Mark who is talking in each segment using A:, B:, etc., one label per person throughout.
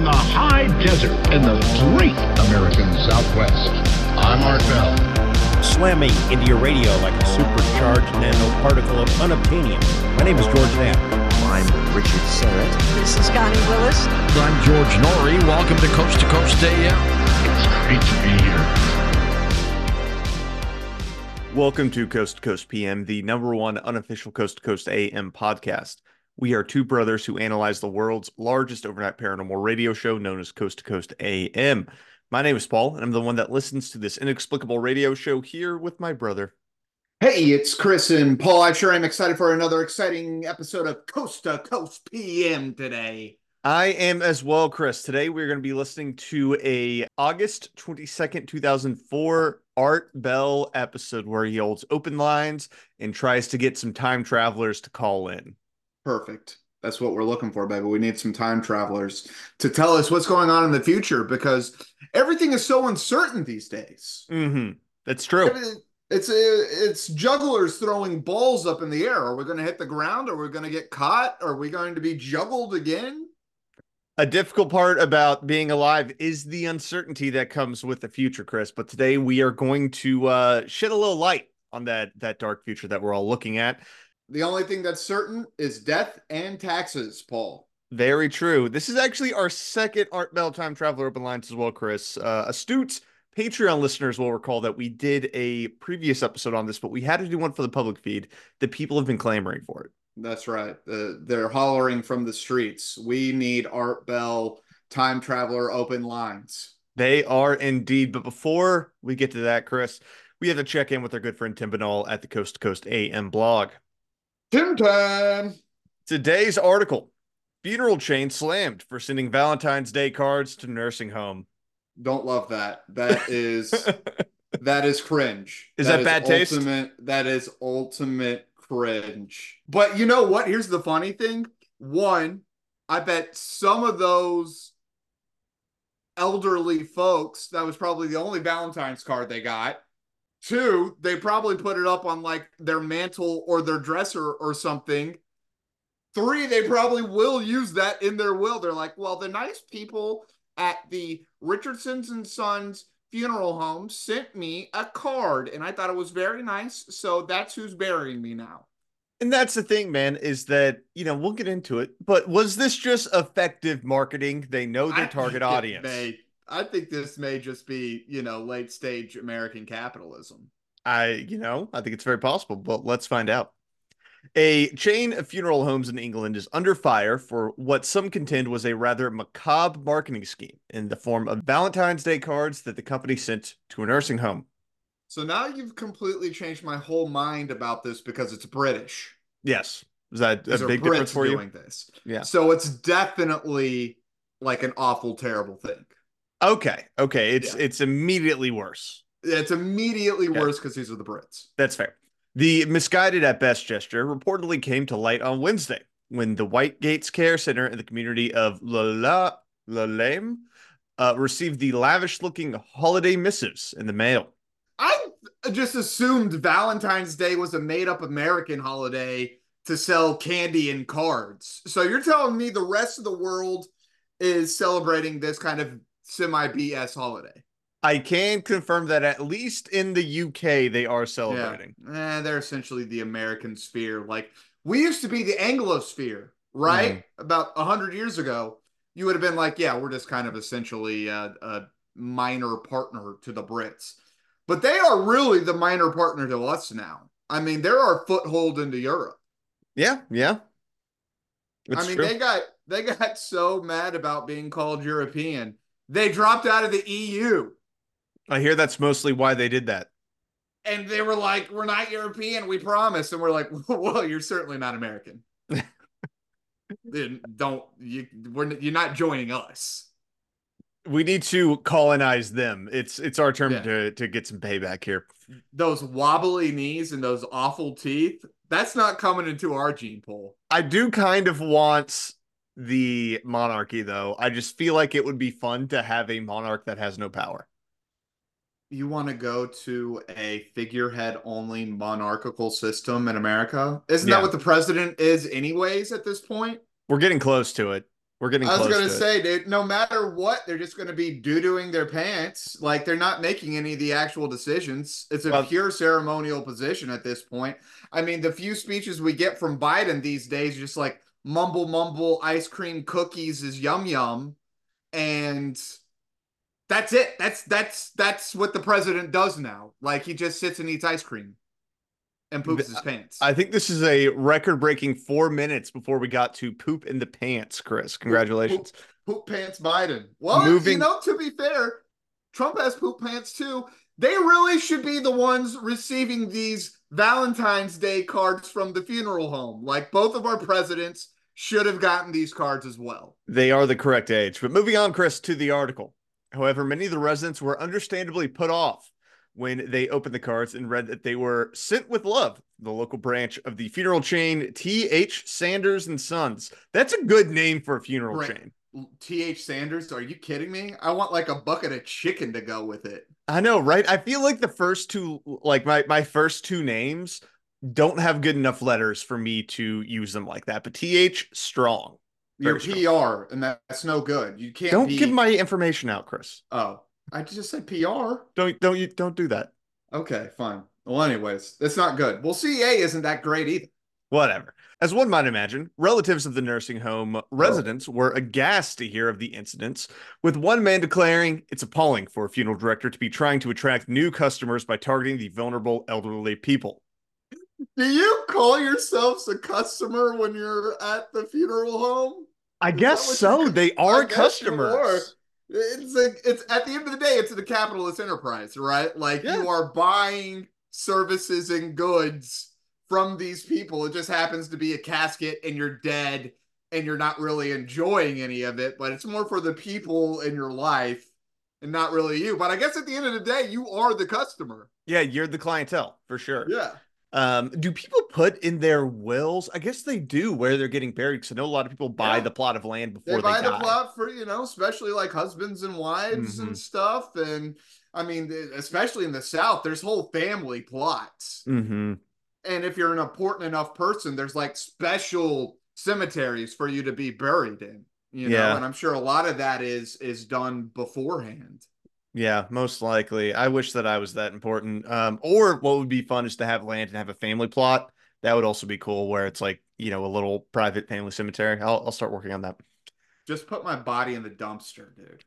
A: from the high desert in the great American Southwest. I'm Art Bell.
B: Slamming into your radio like a supercharged nanoparticle of unobtainium. My name is George Knapp.
C: I'm Richard Syrett.
D: This is Connie Willis.
E: I'm George Noory. Welcome to Coast to Coast AM.
A: It's great to be here.
F: Welcome to Coast to Coast PM, the number one unofficial Coast to Coast AM podcast. We are two brothers who analyze the world's largest overnight paranormal radio show known as Coast to Coast AM. My name is Paul, and I'm the one that listens to this inexplicable radio show here with my brother.
G: Hey, it's Chris and Paul. I'm sure I'm excited for another exciting episode of Coast to Coast PM today.
F: I am as well, Chris. Today we're going to be listening to a August 22nd, 2004 Art Bell episode where he holds open lines and tries to get some time travelers to call in.
G: Perfect. That's what we're looking for, baby. We need some time travelers to tell us what's going on in the future because everything is so uncertain these days.
F: Mm-hmm. That's true.
G: It's it's jugglers throwing balls up in the air. Are we going to hit the ground? Are we going to get caught? Are we going to be juggled again?
F: A difficult part about being alive is the uncertainty that comes with the future, Chris. But today we are going to uh, shed a little light on that that dark future that we're all looking at.
G: The only thing that's certain is death and taxes, Paul.
F: Very true. This is actually our second Art Bell Time Traveler Open Lines as well, Chris. Uh, astute Patreon listeners will recall that we did a previous episode on this, but we had to do one for the public feed. The people have been clamoring for it.
G: That's right. Uh, they're hollering from the streets. We need Art Bell time traveler open lines.
F: They are indeed. But before we get to that, Chris, we have to check in with our good friend Tim Binnall at the Coast to Coast AM blog.
G: Tim time.
F: Today's article Funeral chain slammed for sending Valentine's Day cards to nursing home.
G: Don't love that. That is that is cringe.
F: Is that bad taste?
G: ultimate, That is ultimate cringe. But you know what? Here's the funny thing. One, I bet some of those elderly folks, that was probably the only Valentine's card they got. Two, they probably put it up on like their mantle or their dresser or something. Three, they probably will use that in their will. They're like, well, the nice people at the Richardsons and Sons funeral home sent me a card and I thought it was very nice. So that's who's burying me now.
F: And that's the thing, man, is that, you know, we'll get into it, but was this just effective marketing? They know their
G: I
F: target audience.
G: may- I think this may just be, you know, late stage American capitalism.
F: I, you know, I think it's very possible, but let's find out. A chain of funeral homes in England is under fire for what some contend was a rather macabre marketing scheme in the form of Valentine's Day cards that the company sent to a nursing home.
G: So now you've completely changed my whole mind about this because it's British.
F: Yes. Is that a big
G: Brits
F: difference for you?
G: doing this.
F: Yeah.
G: So it's definitely like an awful, terrible thing.
F: Okay. Okay. It's
G: Yeah.
F: it's immediately worse.
G: It's immediately
F: Okay.
G: worse because these are the Brits.
F: That's fair. The misguided at best gesture reportedly came to light on Wednesday when the White Gates Care Center in the community of La La Lame uh, received the lavish looking holiday missives in the mail.
G: I just assumed Valentine's Day was a made up American holiday to sell candy and cards. So you're telling me the rest of the world is celebrating this kind of semi BS holiday?
F: I can confirm that at least in the UK they are celebrating.
G: Yeah. Eh, they're essentially the American sphere. Like we used to be the Anglosphere, right?
F: Mm-hmm.
G: About a hundred years ago, you would have been like, yeah, we're just kind of essentially a, a minor partner to the Brits. But they are really the minor partner to us now. I mean, they're our foothold into Europe.
F: Yeah, yeah. It's
G: I mean,
F: true.
G: they got they got so mad about being called European. They dropped out of the EU.
F: I hear that's mostly why they did that.
G: and they were like, "We're not European, we promise." And we're like, "Well, you're certainly not American." then don't you? We're you're not joining us.
F: We need to colonize them. It's it's our turn
G: Yeah.
F: to to get some payback here.
G: Those wobbly knees and those awful teeth. That's not coming into our gene pool.
F: I do kind of want the monarchy though. I just feel like it would be fun to have a monarch that has no power.
G: You want to go to a figurehead only monarchical system in America? Isn't
F: Yeah.
G: that what the president is, anyways, at this point?
F: We're getting close to it. We're getting
G: I was gonna
F: to
G: say, dude, no matter what, they're just gonna be doo-dooing their pants. Like they're not making any of the actual decisions. It's a
F: Well-
G: pure ceremonial position at this point. I mean, the few speeches we get from Biden these days, just like mumble mumble, ice cream cookies is yum yum, and that's it. That's that's that's what the president does now. Like he just sits and eats ice cream and poops his pants.
F: I think this is a record-breaking four minutes before we got to poop in the pants, Chris. Congratulations.
G: poop pants Biden. Well,
F: Moving-
G: you know, to be fair, Trump has poop pants too. They really should be the ones receiving these Valentine's Day cards from the funeral home. Like both of our presidents should have gotten these cards as well.
F: They are the correct age. But moving on, Chris, to the article. However, many of the residents were understandably put off when they opened the cards and read that they were sent with love, the local branch of the funeral chain T.H. Sanders and Sons. That's a good name for a funeral chain.
G: T.H. Sanders, are you kidding me? I want like a bucket of chicken to go with it.
F: I know, right? I feel like the first two, like my my first two names, don't have good enough letters for me to use them like that. But T.H. Strong.
G: You're
F: Very
G: PR, and that's no good. You can't
F: Don't
G: be.
F: give my information out, Chris.
G: Oh, I just said PR.
F: Don't don't you don't do that.
G: Okay, fine. Well, anyways, it's not good. Well, CA isn't that great either.
F: Whatever. As one might imagine, relatives of the nursing home residents were aghast to hear of the incidents, with one man declaring it's appalling for a funeral director to be trying to attract new customers by targeting the vulnerable elderly people.
G: Do you call yourselves a customer when you're at the funeral home?
F: I guess so.
G: you-
F: They are
G: I guess you
F: customers.
G: It's like it's at the end of the day, it's a capitalist enterprise, right? Like
F: Yeah.
G: you are buying services and goods from these people. It just happens to be a casket and you're dead and you're not really enjoying any of it, but it's more for the people in your life and not really you. But I guess at the end of the day, you are the customer.
F: Yeah, you're the clientele for sure.
G: Yeah.
F: Um, do people put in their wills? I guess they do where they're getting buried because I know a lot of people buy
G: Yeah.
F: the plot of land
G: They
F: before they,
G: buy the
F: die.
G: plot for, you know, especially like husbands and wives
F: Mhm.
G: and stuff. And I mean, especially in the South, there's whole family plots.
F: Mm-hmm.
G: And if you're an important enough person, there's like special cemeteries for you to be buried in. You know,
F: Yeah.
G: and I'm sure a lot of that is is done beforehand.
F: Yeah, most likely. I wish that I was that important. Um, or what would be fun is to have land and have a family plot. That would also be cool, where it's like you know a little private family cemetery. I'll I'll start working on that.
G: Just put my body in the dumpster, dude.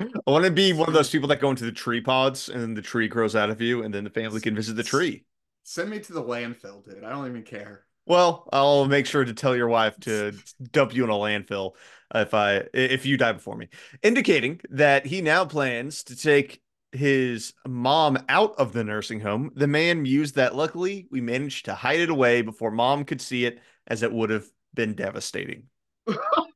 F: I want to be one of those people that go into the tree pods and then the tree grows out of you, and then the family can visit the tree.
G: Send me to the landfill, dude. I don't even care.
F: Well, I'll make sure to tell your wife to dump you in a landfill if I if you die before me, indicating that he now plans to take his mom out of the nursing home. The man mused that luckily we managed to hide it away before mom could see it, as it would have been devastating.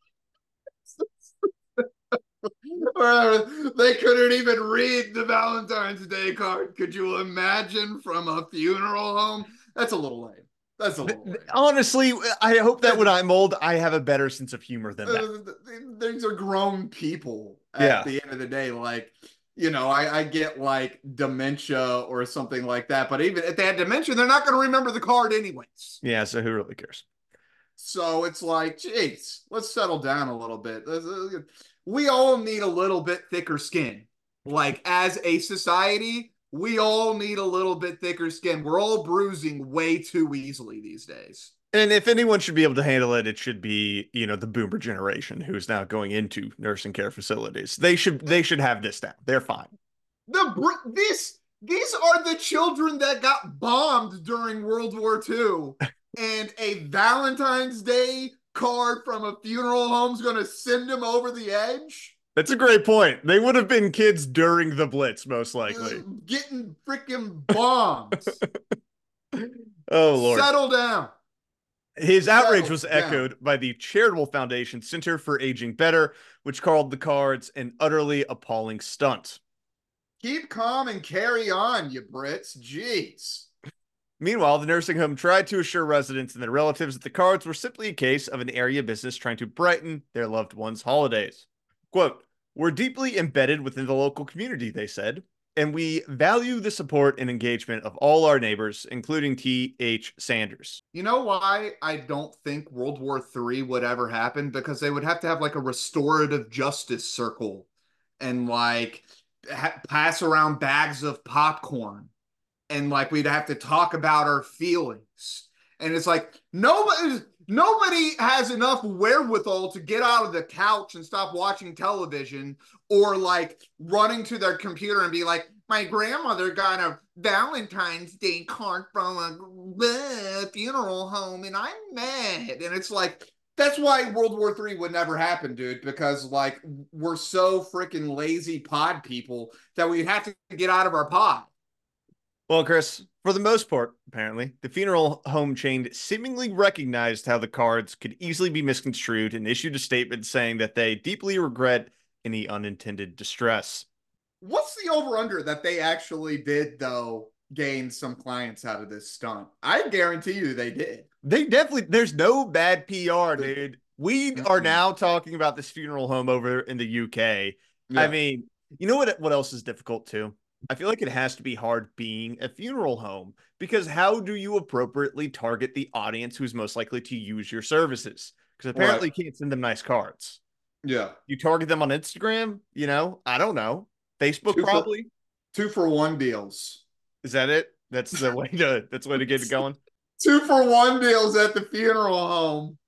G: Or they couldn't even read the Valentine's Day card. Could you imagine from a funeral home? That's a little lame. That's a little lame.
F: Honestly, I hope that when I'm old, I have a better sense of humor than that.
G: Uh, these are grown people at
F: Yeah.
G: the end of the day. Like, you know, I, I get like dementia or something like that. But even if they had dementia, they're not going to remember the card anyways.
F: Yeah, so who really cares?
G: So it's like, geez, let's settle down a little bit. We all need a little bit thicker skin. Like, as a society, we all need a little bit thicker skin. We're all bruising way too easily these days.
F: And if anyone should be able to handle it, it should be, you know, the boomer generation who's now going into nursing care facilities. They should they should have this down. They're fine.
G: The br- this these are the children that got bombed during World War II, and a Valentine's Day card from a funeral home's going to send him over the edge.
F: That's a great point. They would have been kids during the Blitz, most likely.
G: Uh, getting freaking bombs.
F: Oh Lord.
G: Settle down.
F: His outrage was echoed by the charitable foundation Center for Aging Better, which called the cards an utterly appalling stunt.
G: Keep calm and carry on, you Brits. Jeez.
F: Meanwhile, the nursing home tried to assure residents and their relatives that the cards were simply a case of an area business trying to brighten their loved ones' holidays. Quote, We're deeply embedded within the local community, they said. and we value the support and engagement of all our neighbors, including T.H. Sanders.
G: You know why I don't think World War III would ever happen? Because they would have to have like a restorative justice circle and like ha- pass around bags of popcorn and like we'd have to talk about our feelings. And it's like nobody nobody has enough wherewithal to get out of the couch and stop watching television or like running to their computer and be like, my grandmother got a Valentine's Day card from a uh, funeral home and I'm mad. And it's like, that's why World War III would never happen, dude, because like we're so freaking lazy pod people that we'd have to get out of our pod.
F: Well, Chris, for the most part, apparently, the funeral home chain seemingly recognized how the cards could easily be misconstrued and issued a statement saying that they deeply regret any unintended distress.
G: What's the over under that they actually did, though, gain some clients out of this stunt? I guarantee you they did.
F: They definitely, there's no bad PR, dude. We are now talking about this funeral home over in the UK.
G: Yeah.
F: I mean, you know what what else is difficult too? I feel like it has to be hard being a funeral home because how do you appropriately target the audience who's most likely to use your services? Because apparently you can't send them nice cards.
G: Yeah.
F: You target them on Instagram, you know, I don't know. Facebook
G: Two for-
F: probably.
G: Two for one deals.
F: Is that it? That's the way to that's the way to get it going.
G: Two for one deals at the funeral home.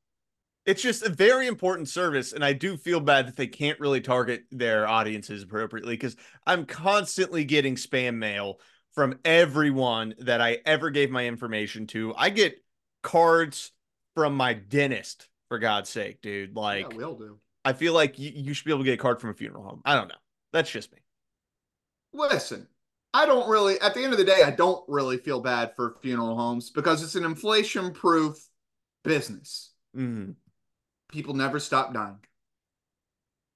F: It's just a very important service, and I do feel bad that they can't really target their audiences appropriately because I'm constantly getting spam mail from everyone that I ever gave my information to. I get cards from my dentist, for God's sake, dude. Like,
G: yeah, we'll do.
F: I feel like you, you should be able to get a card from a funeral home. I don't know. That's just me.
G: Listen, I don't really, at the end of the day, I don't really feel bad for funeral homes because it's an inflation proof business.
F: Mhm.
G: People never stop dying.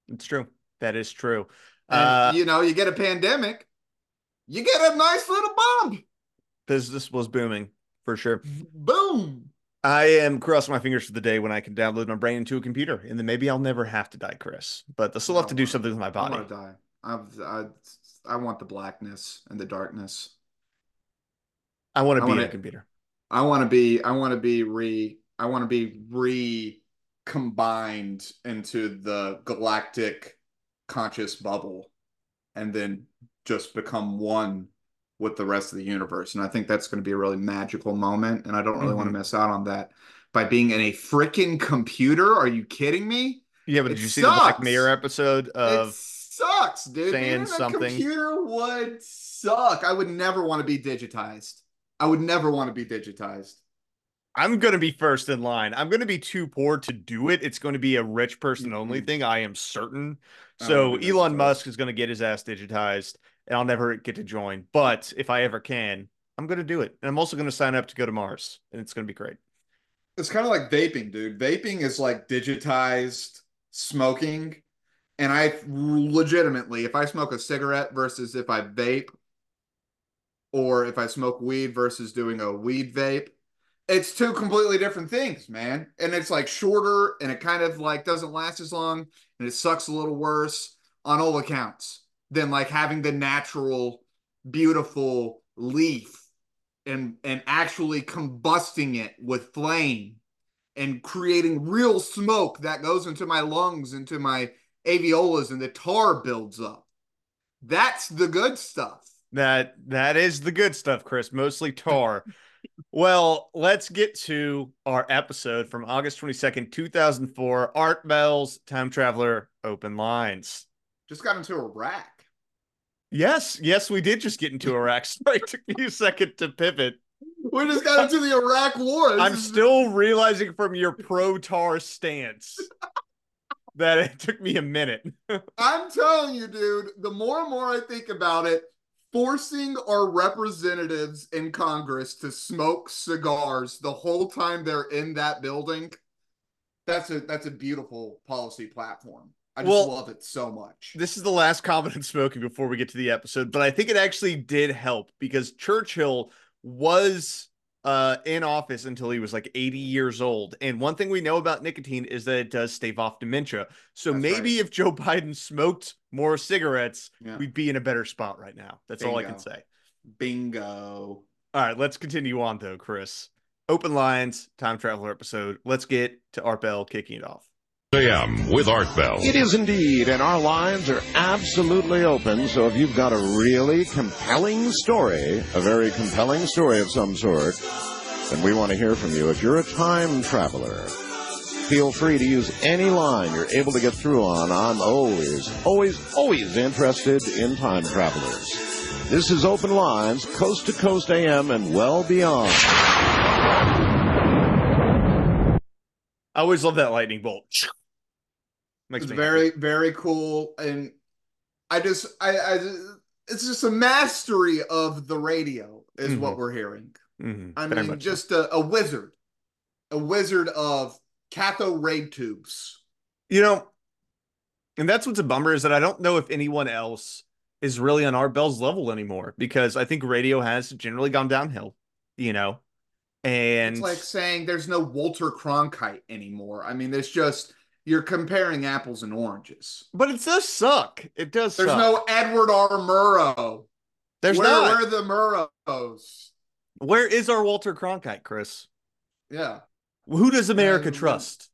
F: It's true. That is true.
G: And,
F: Uh,
G: you know, you get a pandemic, you get a nice little bump.
F: business was booming for sure.
G: Boom.
F: I am crossing my fingers for the day when I can download my brain into a computer, and then maybe I'll never have to die, Chris. But I still have to do something with my body.
G: I want to die. I, I, I want the blackness and the darkness.
F: I want
G: I
F: to be
G: wanna-
F: a computer.
G: I want to be I want to be re I want to be re combined into the galactic conscious bubble and then just become one with the rest of the universe. And I think that's going to be a really magical moment and I don't really want to
F: mm-hmm.
G: miss out on that. By being in a freaking computer? Are you kidding me?
F: Yeah, but
G: It
F: did you see the Black
G: sucks.
F: Mirror episode
G: it
F: of?
G: sucks dude.
F: Saying
G: Being in a
F: something.
G: computer would suck. I would never want to be digitized. I would never want to be digitized
F: I'm going to be first in line. I'm going to be too poor to do it. It's going to be a rich person only
G: Mhm.
F: thing. I am certain. So Elon. Musk is going to get his ass digitized, and I'll never get to join. But if I ever can, I'm going to do it. And I'm also going to sign up to go to Mars, and it's going to be great.
G: It's kind of like vaping, dude. Vaping is like digitized smoking. And I legitimately, if I smoke a cigarette versus if I vape, or if I smoke weed versus doing a weed vape, it's two completely different things, man. And it's like shorter and it kind of like doesn't last as long and it sucks a little worse on all accounts than like having the natural, beautiful leaf and and actually combusting it with flame and creating real smoke that goes into my lungs, into my alveolus, and the tar builds up. That's the good stuff.
F: That that is the good stuff, Chris. Mostly tar. well, let's get to our episode from August 22nd, 2004. Art Bell's Time Traveler Open Lines.
G: Just got into Iraq.
F: Yes, yes, we did just get into Iraq. Sorry, it took me a second to pivot.
G: We just got into the Iraq War. This
F: I'm
G: is-
F: still realizing from your pro tar stance that it took me a minute.
G: I'm telling you, dude, the more and more I think about it, forcing our representatives in Congress to smoke cigars the whole time they're in that building, that's a that's a beautiful policy platform. I just
F: Well,
G: love it so much.
F: This is the last comment smoking before we get to the episode, but I think it actually did help because Churchill was uh, in office until he was like 80 years old. And one thing we know about nicotine is that it does stave off dementia. So
G: That's
F: maybe if Joe Biden smoked more cigarettes,
G: Yeah.
F: we'd be in a better spot right now. That's all I can say.
G: Bingo.
F: All right, let's continue on though, Chris. Open lines, time traveler episode. Let's get to Art Bell kicking it off.
A: AM with Art Bell.
D: It is indeed, and our lines are absolutely open. So if you've got a really compelling story, a very compelling story of some sort, then we want to hear from you. If you're a time traveler, feel free to use any line you're able to get through on. I'm always, always, always interested in time travelers. This is Open Lines, Coast to Coast AM, and well beyond.
F: I always love that lightning bolt. Makes
G: It's
F: me
G: very,
F: happy.
G: very cool. And I just, I, I, it's just a mastery of the radio, is
F: Mhm.
G: what we're hearing.
F: Mhm,
G: I
F: very
G: mean, just a, a wizard, a wizard of cathode ray tubes.
F: You know, and that's what's a bummer is that I don't know if anyone else is really on Art Bell's level anymore because I think radio has generally gone downhill, you know. And
G: It's like saying there's no Walter Cronkite anymore. I mean, there's just you're comparing apples and oranges.
F: but it does suck. It does
G: There's
F: suck.
G: no Edward R. Murrow.
F: There's
G: where,
F: not.
G: Where are the Murrows?
F: Where is our Walter Cronkite, Chris?
G: Yeah.
F: Who does America trust?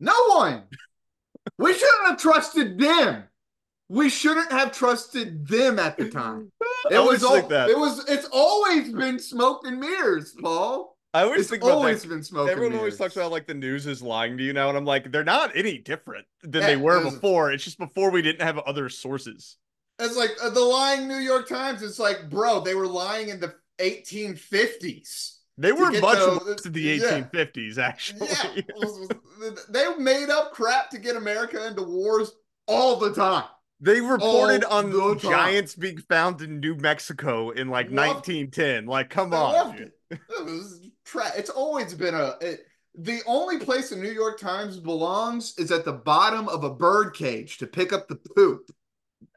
G: No one. We shouldn't have trusted them. We shouldn't have trusted them at the time. It was all,
F: that.
G: it was it's always been smoke and mirrors, Paul.
F: I always
G: It's
F: think about
G: always
F: that.
G: been smoke
F: Everyone
G: and
F: always talks about like the news is lying to you now, and I'm like, they're not any different than
G: Yeah,
F: they were
G: there's-
F: before. It's just before we didn't have other sources.
G: It's like uh, the lying New York Times. It's like, bro, they were lying in the 1850s.
F: They were much worse in the
G: yeah.
F: 1850s, actually.
G: Yeah, they made up crap to get America into wars all the time.
F: They reported
G: All
F: on
G: the time.
F: giants being found in New Mexico in like
G: Loved
F: 1910. Like, come
G: I
F: on.
G: it. It tra- It's always been a. It, the only place the New York Times belongs is at the bottom of a bird cage to pick up the poop.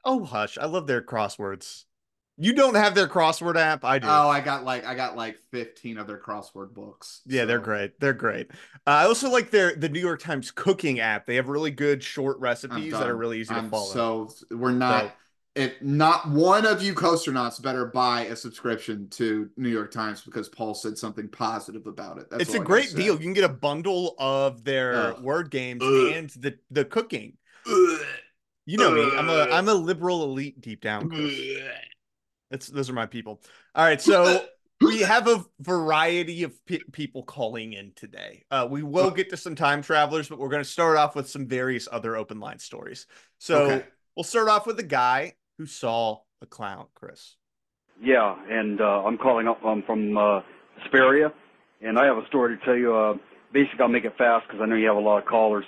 F: Oh, hush. I love their crosswords. You don't have their crossword app? I do.
G: Oh, I got like I got like fifteen other crossword books.
F: Yeah, they're great. They're great. Uh, I also like their the New York Times cooking app. They have really good short recipes that are really easy to
G: I'm
F: follow.
G: So we're not. It not one of you coasternauts better buy a subscription to New York Times because Paul said something positive about it. That's
F: it's a
G: I
F: great deal. You can get a bundle of their
G: Ugh.
F: word games
G: Ugh.
F: and the the cooking.
G: Ugh.
F: You know me. I'm a. I'm a liberal elite deep down. Chris. It's those are my people. All right, so we have a variety of pe- people calling in today. Uh, we will get to some time travelers, but we're going to start off with some various other open line stories. So
G: Okay.
F: we'll start off with the guy who saw a clown, Chris.
H: Yeah, and uh, I'm calling up. I'm from uh, Hesperia, and I have a story to tell you. Uh, basically, I'll make it fast because I know you have a lot of callers.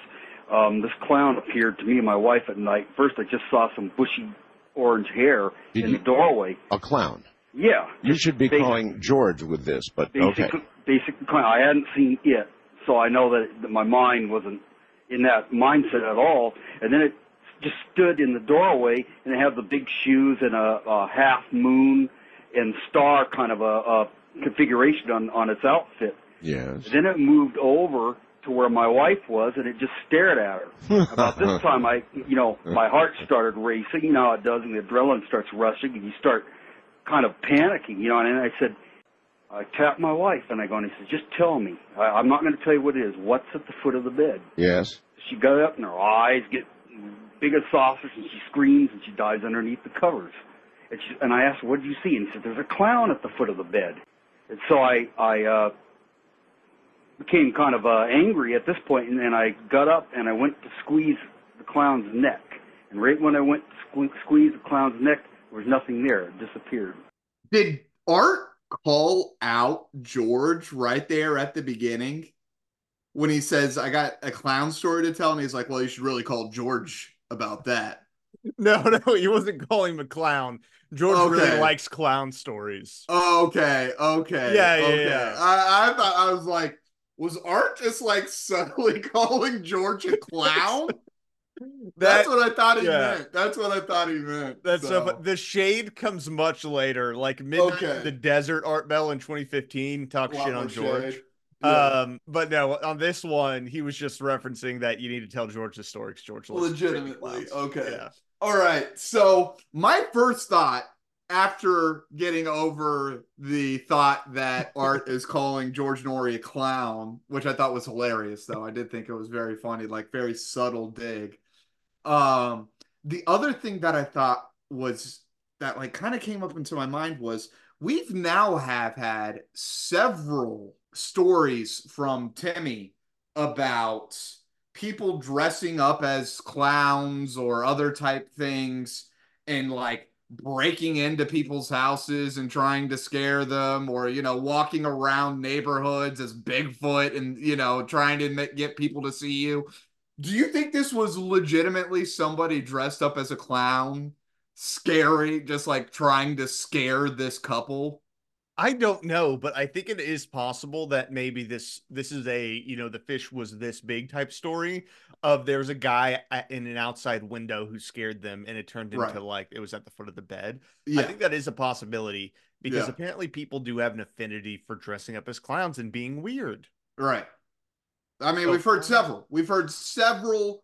H: Um, this clown appeared to me and my wife at night. First, I just saw some bushy orange hair
D: Did
H: in
D: you-
H: the doorway.
D: A clown.
H: Yeah,
D: You should be
H: basic-
D: calling George with this, but
H: basic,
D: okay.
H: basic clown. I hadn't seen it, so I know that, that my mind wasn't in that mindset at all. And then it just stood in the doorway, and it had the big shoes and a, a half moon and star kind of a, a configuration on on its outfit.
D: Yes.
H: Then it moved over to where my wife was, and it just stared at her. About this time, I, you know, my heart started racing. You know how it does, and the adrenaline starts rushing, and you start kind of panicking. You know, and I said, I tapped my wife, and I go, and he said, just tell me. I, I'm not going to tell you what it is. What's at the foot of the bed?
D: Yes.
H: She got up, and her eyes get big as saucers, and she screams, and she dives underneath the covers. And, she, and I asked what did you see? And he said, there's a clown at the foot of the bed. And so I, I uh, became kind of uh, angry at this point, and, and I got up and I went to squeeze the clown's neck. And right when I went to sque- squeeze the clown's neck, there was nothing there. It disappeared.
G: Did Art call out George right there at the beginning when he says, I got a clown story to tell? And he's like, Well, you should really call George about that.
F: No, no, he wasn't calling him a clown. George really likes clown stories.
G: Okay, okay.
F: Yeah, yeah,
G: okay.
F: yeah.
G: I, I thought I was like, was Art just like subtly calling George a clown? That's what I thought he
F: yeah.
G: meant. That's what I thought he meant.
F: That's so. but the shade comes much later, like midnight
G: Okay.
F: the desert. Art Bell in 2015 talk shit on George.
G: Yeah.
F: Um, but no, on this one, he was just referencing that you need to tell George the story. George
G: Legitimately. Okay.
F: Yeah.
G: All right. So my first thought after getting over the thought that Art is calling George Noory a clown, which I thought was hilarious, though I did think it was very funny, like very subtle dig. Um, the other thing that I thought was that like kind of came up into my mind was we've now have had several stories from Timmy about people dressing up as clowns or other type things and like breaking into people's houses and trying to scare them or you know walking around neighborhoods as bigfoot and you know trying to get people to see you. Do you think this was legitimately somebody dressed up as a clown scary just like trying to scare this couple?
F: I don't know, but I think it is possible that maybe this this is a you know the fish was this big type story of there's a guy at, in an outside window who scared them and it turned into
G: Right.
F: like it was at the foot of the bed.
G: yeah
F: I think that is a possibility because
G: Yeah.
F: apparently people do have an affinity for dressing up as clowns and being weird.
G: Right. I mean,
F: So-
G: we've heard several. We've heard several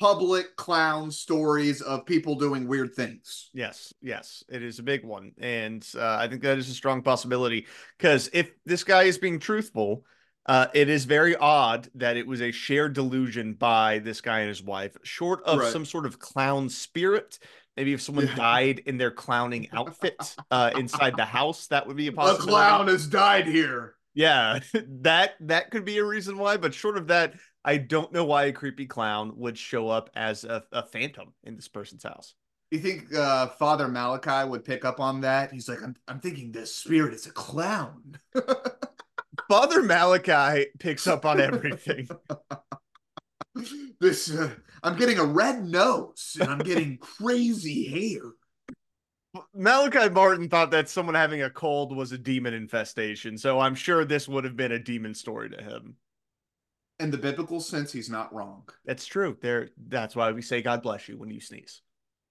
G: public clown stories of people doing weird things.
F: Yes, yes, it is a big one, and uh, I think that is a strong possibility because if this guy is being truthful, uh, it is very odd that it was a shared delusion by this guy and his wife, short of
G: Right.
F: some sort of clown spirit. Maybe if someone died in their clowning outfit uh, inside the house, that would be a
G: A
F: possibility.
G: clown has died here.
F: Yeah, that that could be a reason why, but short of that, I don't know why a creepy clown would show up as a, a phantom in this person's house.
G: You think uh, Father Malachi would pick up on that? He's like, I'm, I'm thinking this spirit is a clown.
F: Father Malachi picks up on everything.
G: this, uh, I'm getting a red nose and I'm getting crazy hair.
F: Malachi Martin thought that someone having a cold was a demon infestation, so I'm sure this would have been a demon story to him.
G: In the biblical sense, he's not wrong.
F: That's true. There that's why we say God bless you when you sneeze.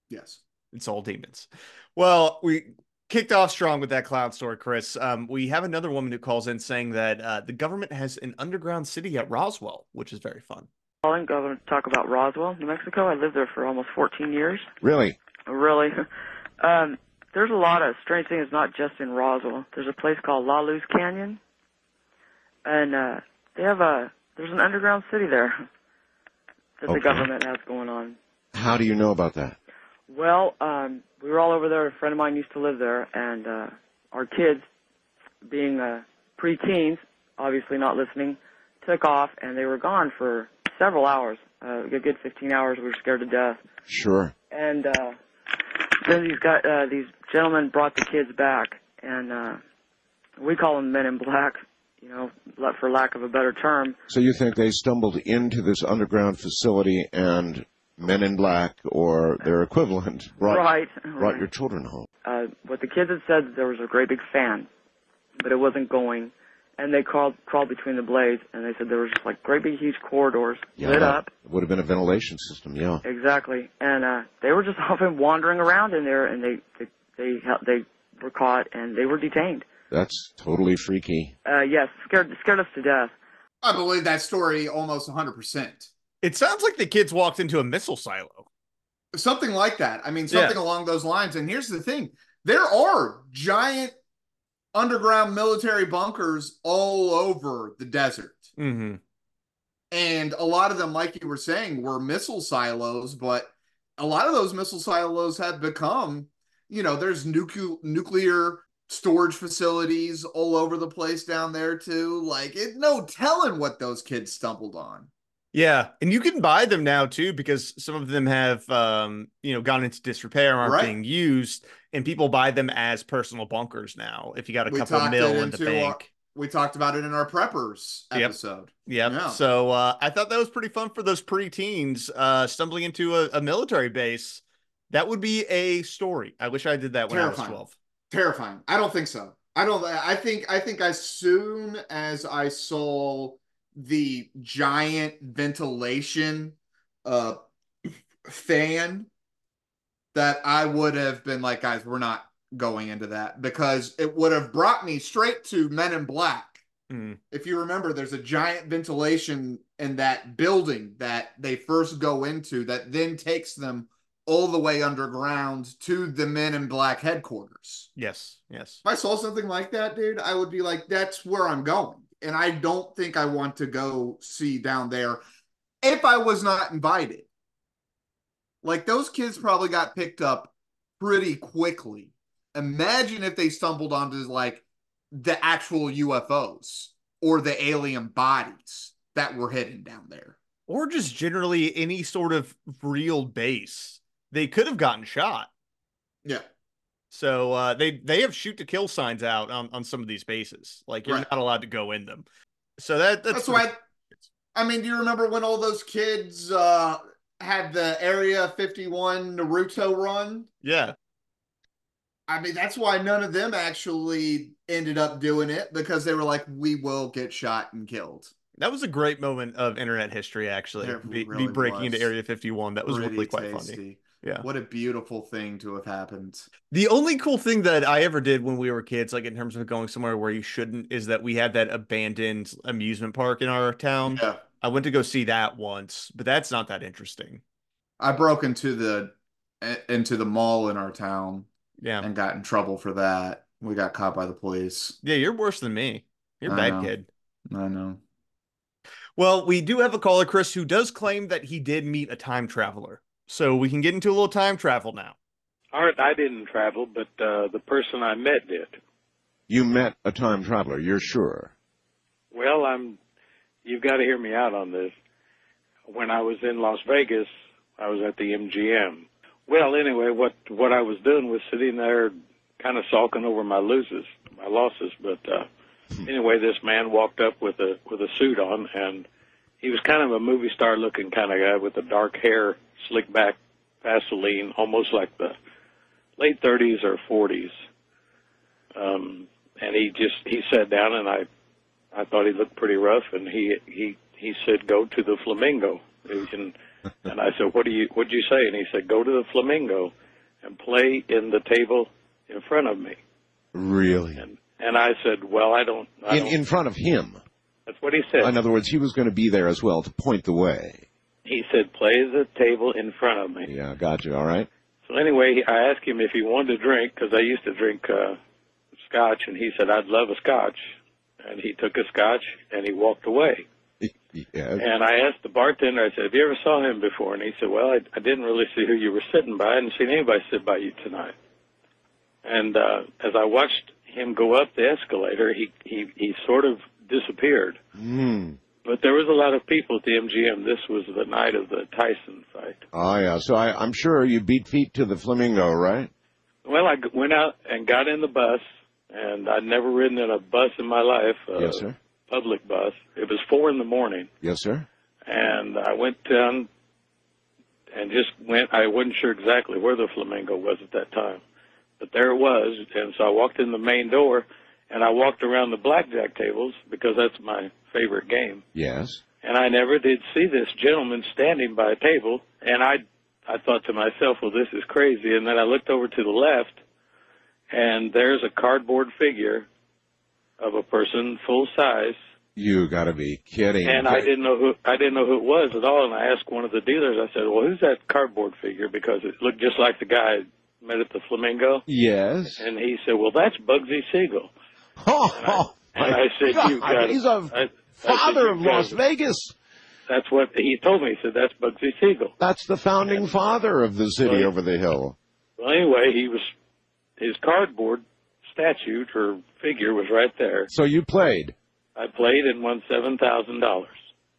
G: Yes.
F: It's all demons. Well, we kicked off strong with that clown story, Chris. Um, we have another woman who calls in saying that uh, the government has an underground city at Roswell, which is very fun.
I: calling. I'm going to talk about Roswell, New Mexico. I lived there for almost 14 years.
D: Really?
I: Really. Um, there's a lot of strange things, not just in Roswell. There's a place called La Luz Canyon, and uh, they have a there's an underground city there that
D: Okay.
I: the government has going on.
D: How do you know about that?
I: Well, um, we were all over there. A friend of mine used to live there, and uh, our kids, being uh, preteens, obviously not listening, took off, and they were gone for several hours. Uh, a good 15 hours. We were scared to death.
D: Sure.
I: And uh, then these guys, uh, these gentlemen brought the kids back, and uh, we call them Men in Black. You know, for lack of a better term.
D: So you think they stumbled into this underground facility and Men in Black or their equivalent brought,
I: right.
D: brought your children home?
I: uh, what the kids had said there was a great big fan, but it wasn't going, and they crawled crawled between the blades, and they said there was just like great big huge corridors lit
D: that
I: up
D: would have been a ventilation system, yeah.
I: exactly, and uh, they were just often wandering around in there, and they they they, hel- they were caught and they were detained.
D: That's totally freaky.
I: Uh, yes, scared scared us to death.
G: I believe that story almost 100%.
F: It sounds like the kids walked into a missile silo.
G: Something like that. I mean, something
F: Yeah.
G: along those lines. And here's the thing there are giant underground military bunkers all over the desert.
F: Mm-hmm.
G: And a lot of them, like you were saying, were missile silos, but a lot of those missile silos have become, you know, there's nuclear nuclear storage facilities all over the place down there too. Like it no telling what those kids stumbled on.
F: Yeah, and you can buy them now too because some of them have um, you know, gone into disrepair and aren't
G: Right.
F: being used, and people buy them as personal bunkers now. If you got a
G: We
F: couple mil in the
G: into our-
F: bank.
G: We talked about it in our preppers episode.
F: Yep.
G: Yeah.
F: So uh, I thought that was pretty fun for those preteens uh, stumbling into a, a military base. That would be a story. I wish I did that when I was twelve.
G: Terrifying. I don't think so. I don't I think I think as soon as I saw the giant ventilation uh fan that I would have been like, guys, we're not going into that because it would have brought me straight to Men in Black.
F: Mm.
G: If you remember, there's a giant ventilation in that building that they first go into that then takes them all the way underground to the Men in Black headquarters.
F: Yes, yes.
G: If I saw something like that, dude, I would be like, that's where I'm going. And I don't think I want to go see down there if I was not invited. Like those kids probably got picked up pretty quickly. Imagine if they stumbled onto like the actual UFOs or the alien bodies that were hidden down there.
F: Or just generally any sort of real base. They could have gotten shot.
G: Yeah.
F: So uh, they they have shoot to kill signs out on, on some of these bases. Like you're
G: Right.
F: not allowed to go in them. So that that's,
G: That's why. I mean, do you remember when all those kids uh, had the Area 51 Naruto run?
F: yeah.
G: I mean, that's why none of them actually ended up doing it because they were like, we will get shot and killed.
F: That was a great moment of internet history, actually.
G: It
F: Be, be
G: really
F: breaking into. Area 51. That was
G: Pretty
F: really quite funny. Yeah.
G: What a beautiful thing to have happened.
F: The only cool thing that I ever did when we were kids, like in terms of going somewhere where you shouldn't, is that we had that abandoned amusement park in our town.
G: Yeah.
F: I went to go see that once, but that's not that interesting.
G: I broke into the eh, into the mall in our town
F: Yeah.
G: and got in trouble for that. We got caught by the police.
F: Yeah, you're worse than me. You're a bad
G: know.
F: kid.
G: I know.
F: Well, we do have a caller, Chris, who does claim that he did meet a time traveler. So we can get into a little time travel now.
J: Art, I didn't travel, but uh, the person I met did.
D: You met a time traveler, you're sure?
J: Well, I'm. You've got to hear me out on this. When I was in Las Vegas, I was at the MGM. Well, anyway, what what I was doing was sitting there, kind of sulking over my loses, my losses. But uh, anyway, this man walked up with a with a suit on, and he was kind of a movie star looking kind of guy with the dark hair, slick back, Vaseline, almost like the late 30s or 40s. Um, and he just he sat down, and I I thought he looked pretty rough, and he he he said, "Go to the Flamingo." And, and I said, "What do you what'd you say?" And he said, "Go to the Flamingo and play in the table in front of me."
D: Really?
J: And and I said, "Well, I don't." I
D: In,
J: don't.
D: in front of him.
J: That's what he said.
D: In other words, he was going to be there as well to point the way.
J: Said, "Play the table in front of me."
D: Yeah, got you. All right.
J: So anyway, I asked him if he wanted to drink because I used to drink uh, scotch, and he said, "I'd love a scotch." And he took a scotch and he walked away.
D: Yeah.
J: And I asked the bartender, I said, Have you ever saw him before? And he said, Well, I, I didn't really see who you were sitting by. I hadn't seen anybody sit by you tonight. And uh, as I watched him go up the escalator, he, he, he sort of disappeared.
D: Hmm.
J: But there was a lot of people at the MGM. This was the night of the Tyson fight.
D: Oh, yeah. So I, I'm sure you beat feet to the flamingo, right?
J: Well, I went out and got in the bus, and I'd never ridden in a bus in my life, uh,
D: Yes, sir.
J: public bus. It was four in the morning.
D: Yes, sir.
J: and I went down and just went. I wasn't sure exactly where the flamingo was at that time, but there it was. And so I walked in the main door, and I walked around the blackjack tables because that's my favorite game.
D: Yes.
J: And I never did see this gentleman standing by a table, and I I thought to myself, well, this is crazy. And then I looked over to the left, and there's a cardboard figure of a person full size
D: You got to be kidding.
J: and I didn't know who I didn't know who it was at all. And I asked one of the dealers. I said, "Well, who's that cardboard figure?" Because it looked just like the guy I met at the Flamingo.
D: Yes.
J: And he said, "Well, that's Bugsy Siegel."
D: Oh,
J: And I said,
D: God,
J: "You got
D: he's
J: it."
D: a
J: I- I said,
D: father
J: "You
D: of Las
J: it."
D: Vegas.
J: That's what he told me. He said, "That's Bugsy Siegel."
D: That's the founding father of the city
J: Right.
D: over the hill.
J: Well, anyway, he was his cardboard statue or figure was right there.
D: So you played.
J: I played and won seven thousand dollars.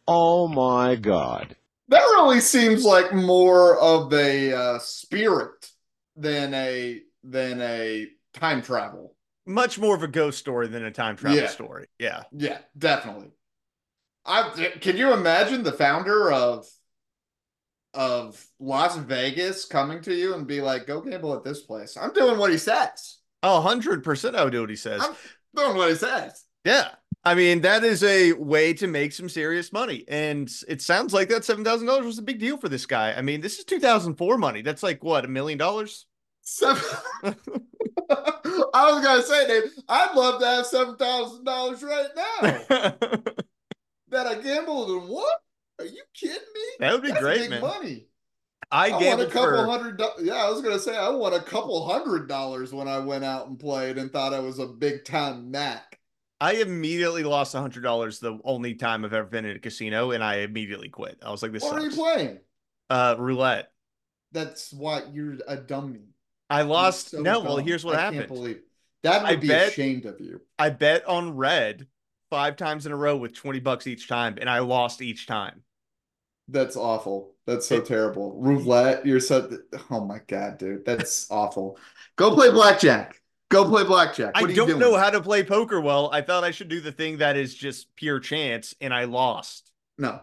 D: Oh my God.
G: That really seems like more of a uh, spirit than a than a time travel.
F: Much more of a ghost story than a time travel
G: Yeah.
F: story. Yeah.
G: Yeah, definitely. I can you imagine the founder of of Las Vegas coming to you and be like, "Go gamble at this place." I'm doing what he says.
F: Oh, 100% I would do what he says.
G: I'm doing what he says.
F: Yeah. I mean, that is a way to make some serious money. And it sounds like that $7,000 was a big deal for this guy. I mean, this is 2004 money. That's like what, a million dollars?
G: Seven. I was gonna say, Dave, I'd love to have seven thousand dollars right now that I gambled and won. Are you kidding me?
F: That would be
G: That's
F: great, man.
G: money.
F: I
G: I won a couple
F: for,
G: hundred. do- Yeah, I was gonna say I won a couple hundred dollars when I went out and played and thought I was a big time Mac.
F: I immediately lost a $100 the only time I've ever been in a casino, and I immediately quit. I was like, this
G: What are you playing?
F: Uh, roulette.
G: That's why you're a dummy.
F: I lost.
G: So
F: no, well, here's what
G: I
F: happened.
G: Can't believe that would
F: I
G: be
F: bet-
G: ashamed of you.
F: I bet on red five times in a row with 20 bucks each time, and I lost each time.
G: That's awful. That's so
F: It-
G: terrible. Roulette, you're so. Oh my god, dude, that's awful. Go play blackjack. Go play blackjack.
F: I
G: What are you
F: don't
G: doing?
F: know how to play poker well. I thought I should do the thing that is just pure chance, and I lost.
G: No,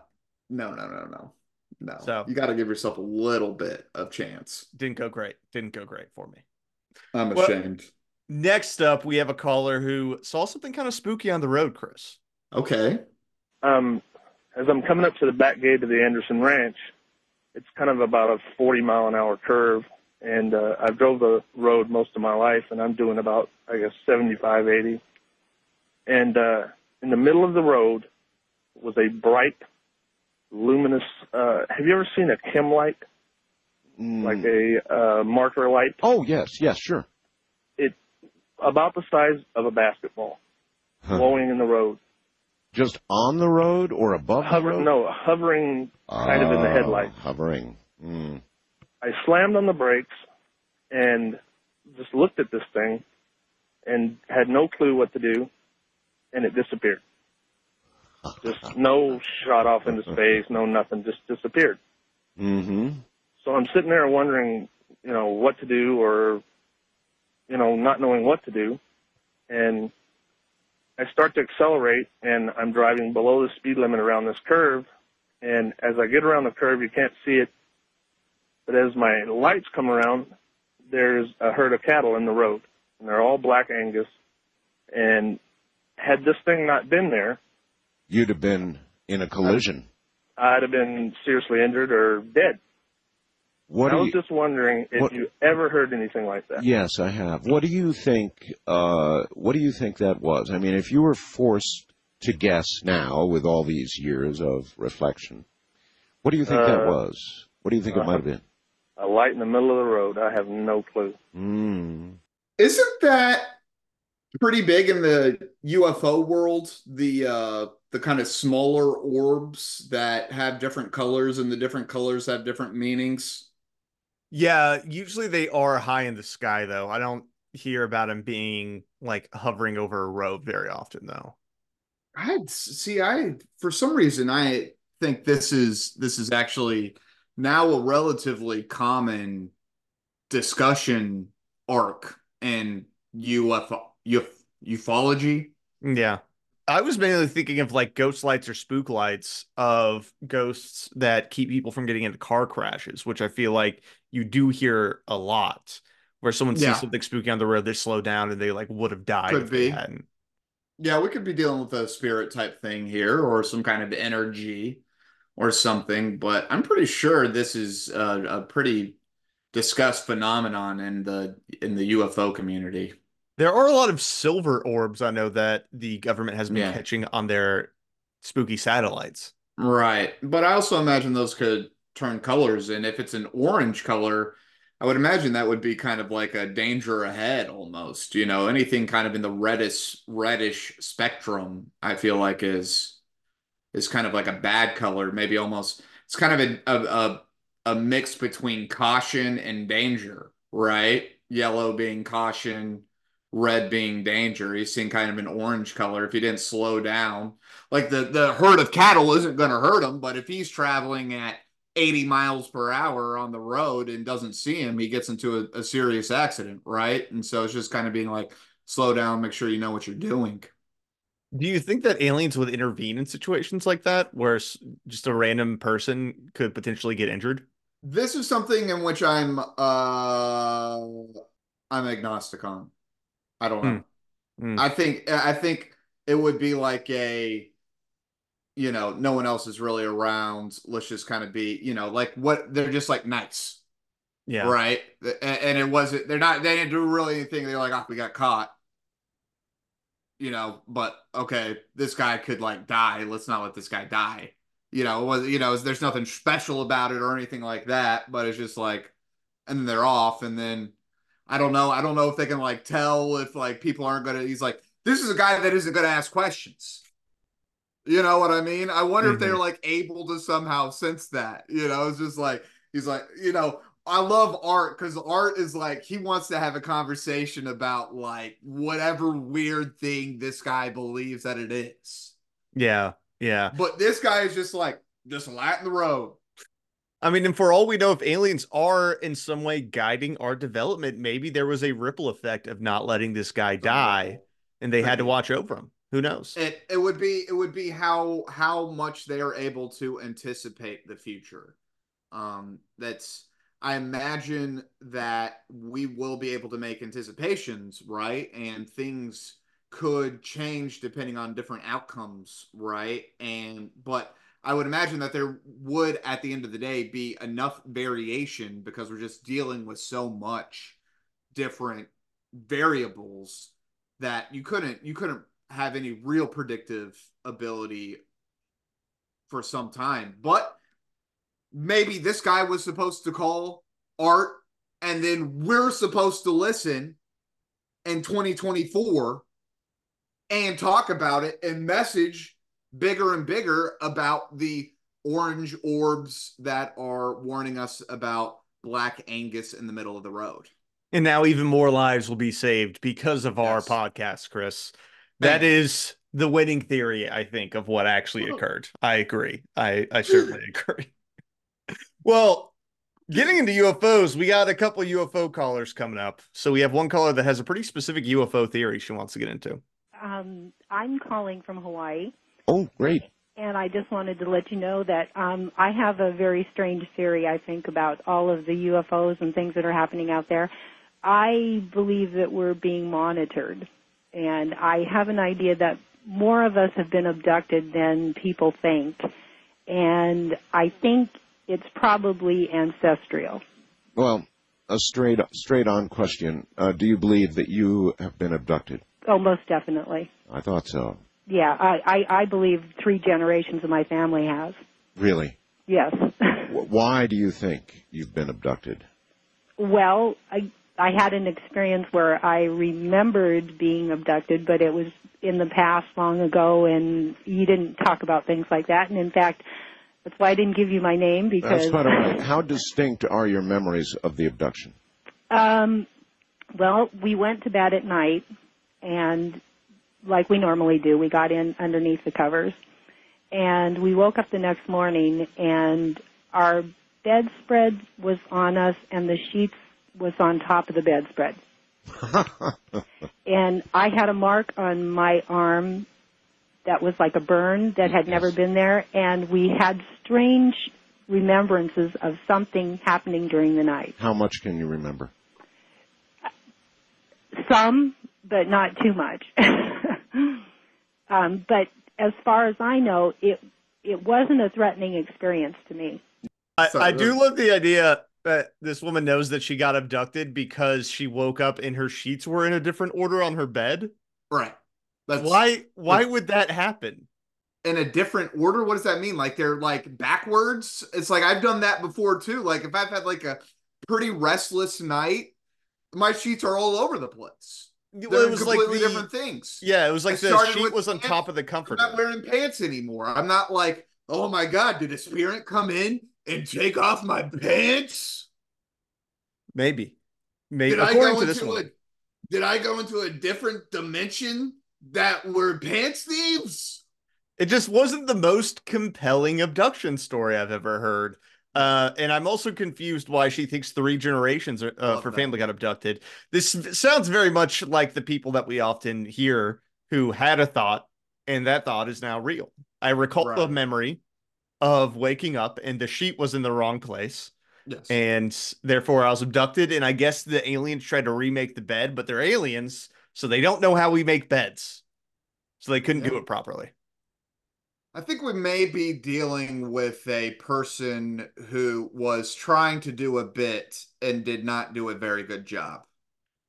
G: no, no, no, no, no.
F: So-
G: you got to give yourself a little bit of chance.
F: Didn't go great. Didn't go great for me.
G: I'm
F: Well-
G: ashamed.
F: Next up, we have a caller who saw something kind of spooky on the road, Chris.
G: Okay.
K: um, as I'm coming up to the back gate of the Anderson Ranch, it's kind of about a 40 mile an hour curve, and uh, I've drove the road most of my life, and I'm doing about I guess 75, 80. And uh, in the middle of the road was a bright, luminous. Uh, have you ever seen a chem light, like a uh, marker light?
C: Oh, yes, yes, sure.
K: It about the size of a basketball,
C: Huh.
K: glowing in the road.
C: Just on the road or above the road?
K: no, hovering kind of in the headlights.
C: Hovering. Mm.
K: I slammed on the brakes and just looked at this thing and had no clue what to do, and it disappeared. Just no shot off into space, no nothing, just disappeared.
C: Mm-hmm.
K: So I'm sitting there wondering, you know, what to do or, you know, not knowing what to do. And I start to accelerate and I'm driving below the speed limit around this curve. And as I get around the curve, you can't see it. But as my lights come around, there's a herd of cattle in the road and they're all black Angus. And had this thing not been there,
C: You'd have been in a collision.
K: I'd have been seriously injured or dead.
C: What
K: I was
C: you,
K: just wondering if
C: what-
K: you ever heard anything like that.
C: Yes, I have. What do you think? Uh, what do you think that was? I mean, if you were forced to guess now, with all these years of reflection, what do you think that
K: Uh,
C: was? What do you think it
K: uh,
C: might have been?
K: A light in the middle of the road. I have no clue.
C: Mm.
G: Isn't that pretty big in the UFO world? The uh the kind of smaller orbs that have different colors and the different colors have different meanings.
F: Yeah, usually they are high in the sky, though. I don't hear about them being like hovering over a road very often, though.
G: I see I for some reason I think this is this is actually now a relatively common discussion arc in UFO uf, ufology.
F: Yeah. I was mainly thinking of like ghost lights or spook lights of ghosts that keep people from getting into car crashes, which I feel like you do hear a lot where someone
G: Yeah.
F: sees something spooky on the road, they slow down and they like would have died
G: Could be. Yeah, we could be dealing with a spirit type thing here or some kind of energy or something, but I'm pretty sure this is a, a pretty discussed phenomenon in the in the UFO community.
F: There are a lot of silver orbs I know that the government has been
G: Yeah.
F: catching on their spooky satellites.
G: Right. But I also imagine those could turn colors, and if it's an orange color, I would imagine that would be kind of like a danger ahead almost. You know, anything kind of in the reddish reddish spectrum, I feel like is is kind of like a bad color, maybe almost it's kind of a a a, a mix between caution and danger, right? Yellow being caution, red being danger. He's seeing kind of an orange color if he didn't slow down. Like the the herd of cattle isn't going to hurt him, but if he's traveling at 80 miles per hour on the road and doesn't see him, he gets into a, a serious accident, right? And so it's just kind of being like, slow down, make sure you know what you're doing.
F: Do you think that aliens would intervene in situations like that where just a random person could potentially get injured?
G: This is something in which I'm uh I'm agnostic on. I don't know.
F: Hmm. Hmm.
G: I think I think it would be like a you know, no one else is really around. Let's just kind of be, you know, like what they're just like nice.
F: Yeah.
G: Right. And, and it wasn't, they're not, they didn't do really anything. They're like, oh, we got caught. You know, but okay, this guy could like die. Let's not let this guy die. You know, it was, you know, there's nothing special about it or anything like that, but it's just like, and then they're off. And then I don't know. I don't know if they can like tell if like people aren't going to, he's like, this is a guy that isn't going to ask questions. You know what I mean? I wonder mm-hmm. if they're mm-hmm. like able to somehow sense that. You know, it's just like he's like, you know, I love art because art is like he wants to have a conversation about like whatever weird thing this guy believes that it is.
F: Yeah, yeah.
G: But this guy is just like just lighten the road.
F: I mean, and for all we know, if aliens are in some way guiding our development, maybe there was a ripple effect of not letting this guy die, and they had to watch over him. Who knows?
G: It it would be it would be how how much they are able to anticipate the future. Um, that's I imagine that we will be able to make anticipations, right? And things could change depending on different outcomes, right? And but I would imagine that there would at the end of the day be enough variation because we're just dealing with so much different variables that you couldn't you couldn't have any real predictive ability for some time. But maybe this guy was supposed to call Art, and then we're supposed to listen in 2024 and talk about it and message bigger and bigger about the orange orbs that are warning us about Black Angus in the middle of the road.
F: And now even more lives will be saved because of yes. our podcast, Chris. That is the winning theory, I think, of what actually occurred. I agree. I, I certainly agree. well, getting into UFOs, we got a couple UFO callers coming up. So we have one caller that has a pretty specific UFO theory she wants to get into.
L: Um, I'm calling from Hawaii.
C: Oh, great.
L: And I just wanted to let you know that um, I have a very strange theory, I think, about all of the UFOs and things that are happening out there. I believe that we're being monitored and I have an idea that more of us have been abducted than people think, and I think it's probably ancestral.
C: Well, a straight straight on question: uh, Do you believe that you have been abducted?
L: Oh, most definitely.
C: I thought so.
L: Yeah, I, I, I believe three generations of my family has.
C: Really?
L: Yes.
C: Why do you think you've been abducted?
L: Well, I, I had an experience where I remembered being abducted, but it was in the past long ago, and you didn't talk about things like that. And in fact, that's why I didn't give you my name because.
C: That's by the way. How distinct are your memories of the abduction?
L: Um, well, we went to bed at night, and like we normally do, we got in underneath the covers, and we woke up the next morning, and our bedspread was on us, and the sheets was on top of the bedspread. and I had a mark on my arm that was like a burn that had yes. never been there, and we had strange remembrances of something happening during the night.
C: How much can you remember?
L: Some, but not too much. um, but as far as I know, it it wasn't a threatening experience to me.
F: I, I do love the idea that this woman knows that she got abducted because she woke up and her sheets were in a different order on her bed.
G: Right.
F: That's, why why would that happen?
G: In a different order? What does that mean? Like they're like backwards? It's like I've done that before too. Like if I've had like a pretty restless night, my sheets are all over the place. They're well, it was completely like the, different things.
F: Yeah, it was like I the sheet was on top of the comforter.
G: I'm not wearing pants anymore. I'm not like, oh my god, did a spirit come in and take off my pants?
F: Maybe. Maybe.
G: Did According I go to this one. A, did I go into a different dimension that were pants thieves?
F: It just wasn't the most compelling abduction story I've ever heard. Uh, and I'm also confused why she thinks three generations uh, of her family got abducted. This sounds very much like the people that we often hear who had a thought, and that thought is now real. I recall right. the memory of waking up and the sheet was in the wrong place. Yes. And therefore I was abducted. And I guess the aliens tried to remake the bed, but they're aliens, so they don't know how we make beds. so they couldn't do it properly.
G: I think we may be dealing with a person who was trying to do a bit and did not do a very good job.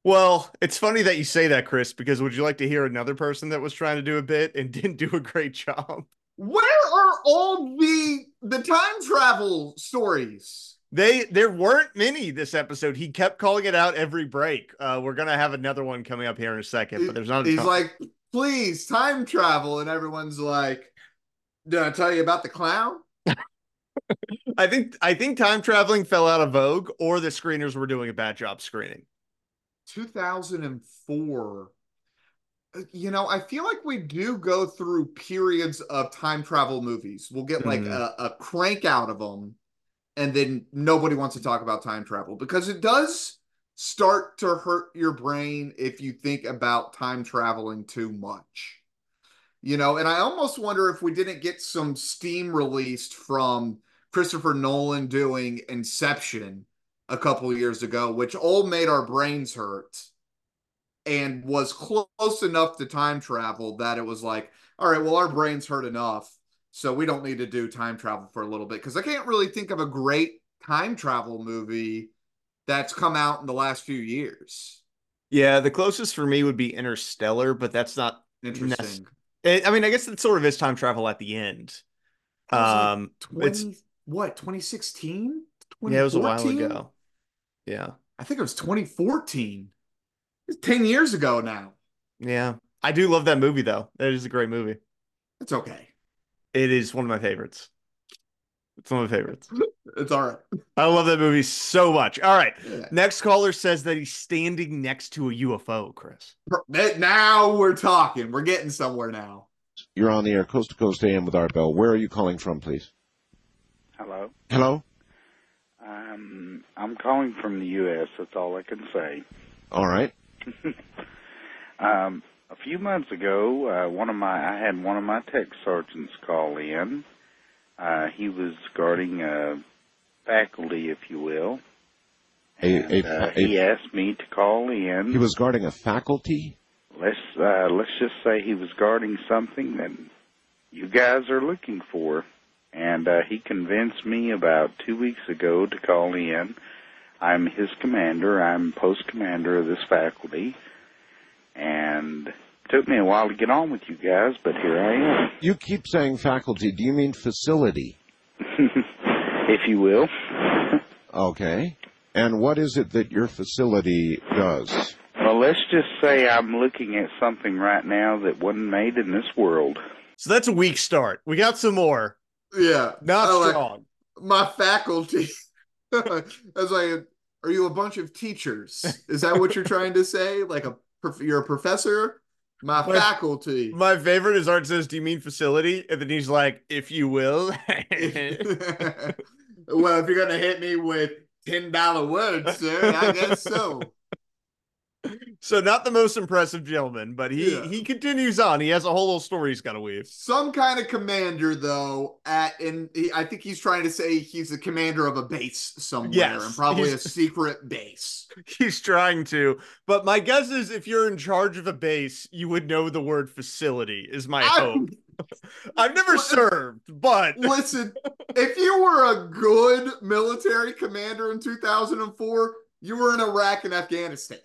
F: Well, it's funny that you say that, Chris, because would you like to hear another person that was trying to do a bit and didn't do a great job?
G: Where are all the the time travel stories?
F: They there weren't many this episode. He kept calling it out every break. Uh, we're gonna have another one coming up here in a second, but there's not. A
G: He's
F: ton.
G: like, please, time travel, and everyone's like, "Did I tell you about the clown?"
F: I think I think time traveling fell out of vogue, or the screeners were doing a bad job screening.
G: 2004. Uh, You know, I feel like we do go through periods of time travel movies. We'll get like
F: Mhm.
G: a, a crank out of them, and then nobody wants to talk about time travel because it does start to hurt your brain if you think about time traveling too much. You know, and I almost wonder if we didn't get some steam released from Christopher Nolan doing Inception a couple years ago, which all made our brains hurt and was close enough to time travel that it was like, all right, well, our brains hurt enough. So we don't need to do time travel for a little bit. Cause I can't really think of a great time travel movie that's come out in the last few years.
F: Yeah, the closest for me would be Interstellar, but that's not
G: Interesting.
F: It- I mean, I guess it sort of is time travel at the end.
G: Was like
F: Um, it's
G: what, 2016?
F: yeah, it was a while ago. Yeah,
G: I think it was 2014. It's 10 years ago now.
F: yeah. I do love that movie though. That is a great movie.
G: It's okay.
F: It is one of my favorites. It's one of my favorites.
G: It's all right.
F: I love that movie so much. All right.
G: Yeah.
F: Next caller says that he's standing next to a UFO, Chris.
G: Now we're talking. We're getting somewhere now.
C: You're on the air, coast to coast AM with Art Bell. Where are you calling from, please?
M: Hello.
C: Hello?
M: Um, I'm calling from the U.S. That's all I can say.
C: All right.
M: Um, a few months ago, uh, one of my I had one of my tech sergeants call in. Uh, he was guarding a faculty, if you will. And,
C: a,
M: uh,
C: a-
M: he asked me to call in.
C: he was guarding a faculty?
M: Let's uh, let's just say he was guarding something that you guys are looking for, and uh, he convinced me about two weeks ago to call in. I'm his commander. I'm post commander of this faculty, and took me a while to get on with you guys, but here I am,
C: You keep saying faculty. Do you mean facility?
M: if you will.
C: Okay. And what is it that your facility does?
M: Well, let's just say I'm looking at something right now that wasn't made in this world.
F: So that's a weak start. We got some more.
G: Yeah.
F: Not
G: I like-
F: strong.
G: My faculty. I was like, are you a bunch of teachers? Is that what you're trying to say? Like a you're a professor? My
F: My-
G: faculty.
F: My favorite is Art says, Do you mean facility? And then he's like, If you will.
G: well, if you're gonna hit me with ten dollar words, sir, I guess so.
F: so not the most impressive gentleman, but he
G: Yeah.
F: he continues on. He has a whole little story he's got to weave.
G: Some kind of commander, though, at and he, I think he's trying to say he's the commander of a base somewhere,
F: Yes,
G: and probably a secret base.
F: He's trying to, but my guess is if you're in charge of a base, you would know the word facility. Is my hope. I've never served, but
G: Listen, if you were a good military commander in 2004, you were in Iraq and Afghanistan.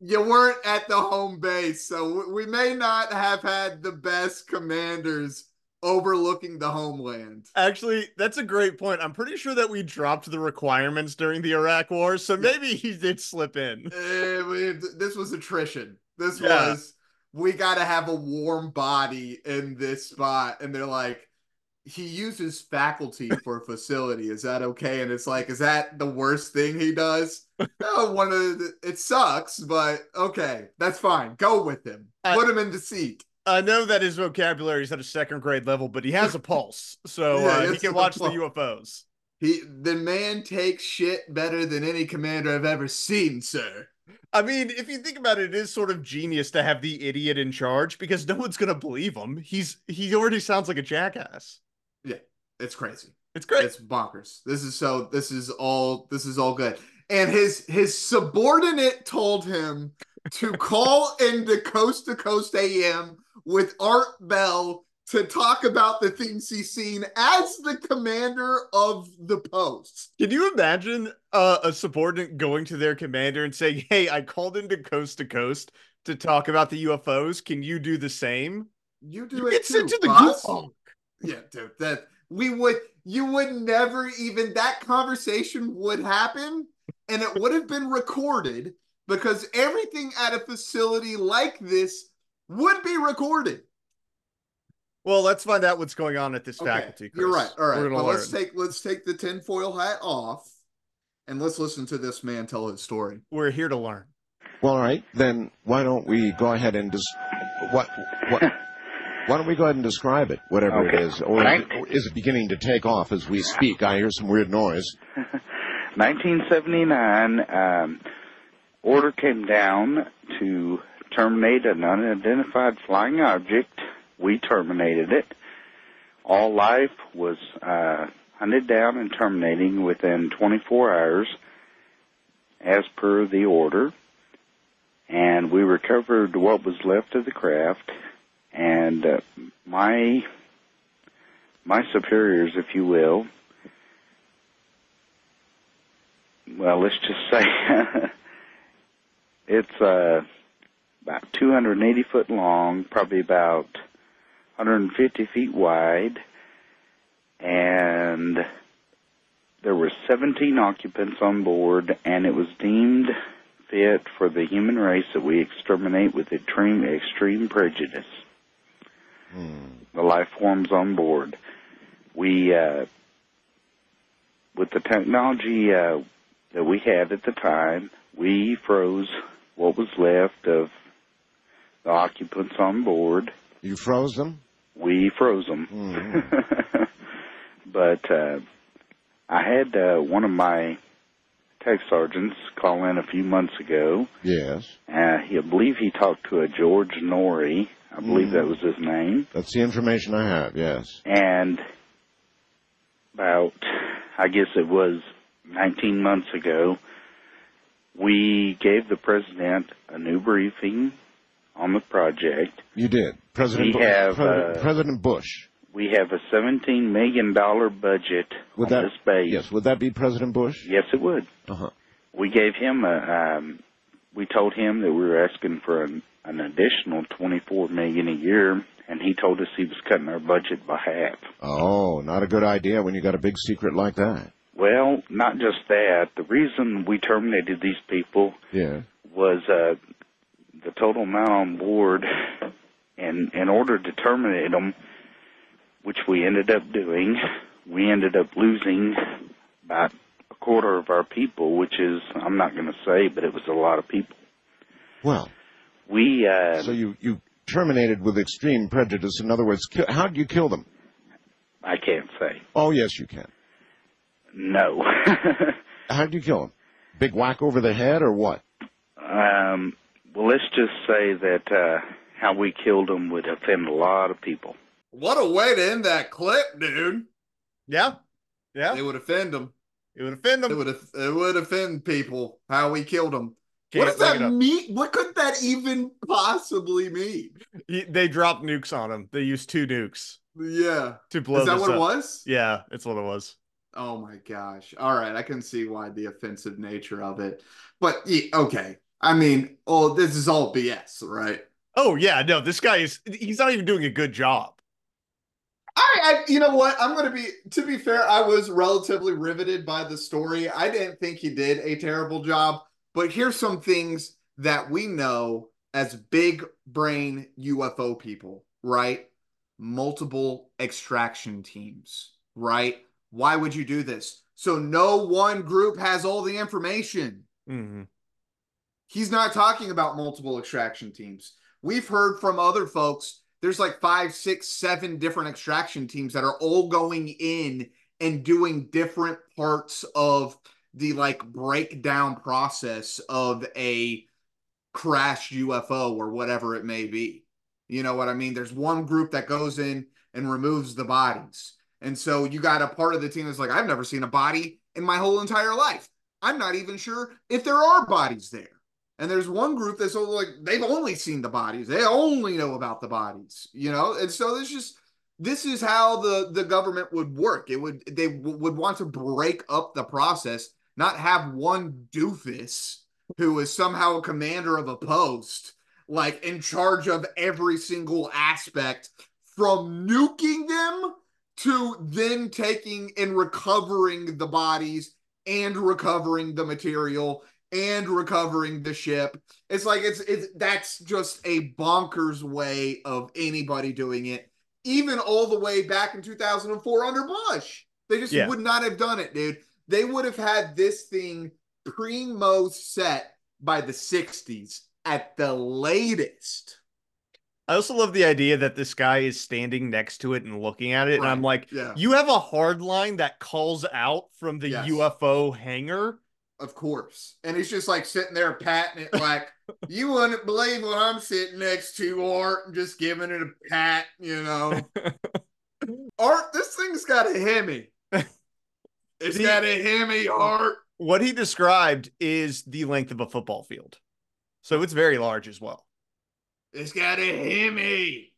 G: You weren't at the home base, so we may not have had the best commanders overlooking the homeland.
F: Actually, that's a great point. I'm pretty sure that we dropped the requirements during the Iraq War, so maybe he did slip in.
G: Eh, we- this was attrition. This
F: Yeah.
G: was we got to have a warm body in this spot, and they're like, he uses faculty for facility. Is that okay? And it's like, is that the worst thing he does? no, one of the, it sucks, but okay, that's fine. Go with him.
F: I-
G: Put him in the seat.
F: I know that his vocabulary is at a second grade level, but he has a pulse, so
G: Yeah,
F: uh, he can watch the. UFOs.
G: He the man takes shit better than any commander I've ever seen, sir.
F: I mean, if you think about it, it is sort of genius to have the idiot in charge because no one's gonna believe him. He's he already sounds like a jackass.
G: It's crazy.
F: It's great.
G: It's bonkers. This is so. This is all. This is all good. And his his subordinate told him to call into Coast to Coast AM with Art Bell to talk about the things he's seen as the commander of the post.
F: Can you imagine uh, a subordinate going to their commander and saying, "Hey, I called into Coast to Coast to talk about the UFOs. Can you do the same?"
G: You do
F: You
G: it
F: get
G: too,
F: sent to the.
G: Yeah, dude, that we would you would never even that conversation would happen and it would have been recorded because everything at a facility like this would be recorded.
F: Well, let's find out what's going on at this
G: Okay,
F: faculty. Chris.
G: You're right. All right.
F: We're gonna
G: But
F: learn.
G: let's take let's take the tinfoil hat off and let's listen to this man tell his story.
F: We're here to learn.
C: Well, all right, then why don't we go ahead and just what what why don't we go ahead and describe it, whatever it
M: Okay.
C: is, or is it, is it beginning to take off as we speak? I hear some weird noise.
M: 1979, um, order came down to terminate an unidentified flying object. We terminated it. All life was uh, hunted down and terminating within 24 hours, as per the order. And we recovered what was left of the craft. And uh, my my superiors, if you will, well, let's just say it's uh, about 280 foot long, probably about 150 feet wide, and there were 17 occupants on board, and it was deemed fit for the human race that we exterminate with extreme extreme prejudice. The life forms on board. We, uh, with the technology uh, that we had at the time, we froze what was left of the occupants on board.
C: You froze them?
M: We froze them. but uh, I had uh, one of my tech sergeants call in a few months ago.
C: Yes.
M: Uh, he, I believe he talked to a George Noory. I believe
C: Mhm.
M: that was his name.
C: That's the information I have. Yes.
M: And about, I guess it was 19 months ago, we gave the president a new briefing on the project.
C: You did. President
M: We
C: Bu-
M: have,
C: President,
M: uh,
C: President Bush.
M: We have a 17 million dollar budget
C: Would that
M: this base.
C: Yes, would that be President Bush?
M: Yes, it would.
C: Uh-huh.
M: We gave him a. Um, we told him that we were asking for an, an additional 24 million a year, and he told us he was cutting our budget by half.
C: Oh, not a good idea when you got a big secret like that.
M: Well, not just that. The reason we terminated these people
C: Yeah.
M: was uh, the total amount on board, and in order to terminate them, which we ended up doing, we ended up losing about a quarter of our people, which is I'm not going to say, but it was a lot of people.
C: Well,
M: We uh,
C: so you you terminated with extreme prejudice. In other words, ki- how did you kill them?
M: I can't say
C: Oh, yes, you can.
M: no.
C: How did you kill them? Big whack over the head or what?
M: um, well, let's just say that uh, how we killed them would offend a lot of people.
G: What a way to end that clip, dude.
F: Yeah. Yeah.
G: It would offend them.
F: It would offend them.
G: It would it would offend people how we killed them.
F: Can't
G: what does that mean? What could that even possibly mean?
F: They dropped nukes on him. They used two nukes
G: Yeah.
F: to blow.
G: Is that what it was?
F: Yeah, it's what it was.
G: Oh my gosh. All right, I can see why the offensive nature of it. But okay. I mean, oh, this is all BS, right?
F: Oh yeah, no, this guy is. He's not even doing a good job.
G: I, I you know what? I'm going to be to be fair, I was relatively riveted by the story. I didn't think he did a terrible job, but here's some things that we know as big brain UFO people, right? Multiple extraction teams, right? Why would you do this? So no one group has all the information.
F: Mm-hmm.
G: He's not talking about multiple extraction teams. We've heard from other folks. There's like five, six, seven different extraction teams that are all going in and doing different parts of the like breakdown process of a crashed UFO or whatever it may be. You know what I mean? There's one group that goes in and removes the bodies. And so you got a part of the team that's like, I've never seen a body in my whole entire life. I'm not even sure if there are bodies there. And there's one group that's all like they've only seen the bodies. They only know about the bodies, you know? And so this just this is how the the government would work. It would they w- would want to break up the process, not have one doofus who is somehow a commander of a post like in charge of every single aspect from nuking them to then taking and recovering the bodies and recovering the material and recovering the ship. It's like it's it's that's just a bonkers way of anybody doing it. Even all the way back in 2004 under Bush. They just
F: Yeah.
G: would not have done it, dude. They would have had this thing primo set by the 60s at the latest.
F: I also love the idea that this guy is standing next to it and looking at it, and I'm like,
G: yeah.
F: you have a hard line that calls out from the
G: Yes.
F: UFO hangar.
G: Of course. And he's just like sitting there patting it like, you wouldn't believe what I'm sitting next to, Art, and just giving it a pat, you know. Art, this thing's got a Hemi. It's
F: The-
G: got a Hemi, Art?
F: What he described is the length of a football field, so it's very large as well.
G: It's got a Hemi.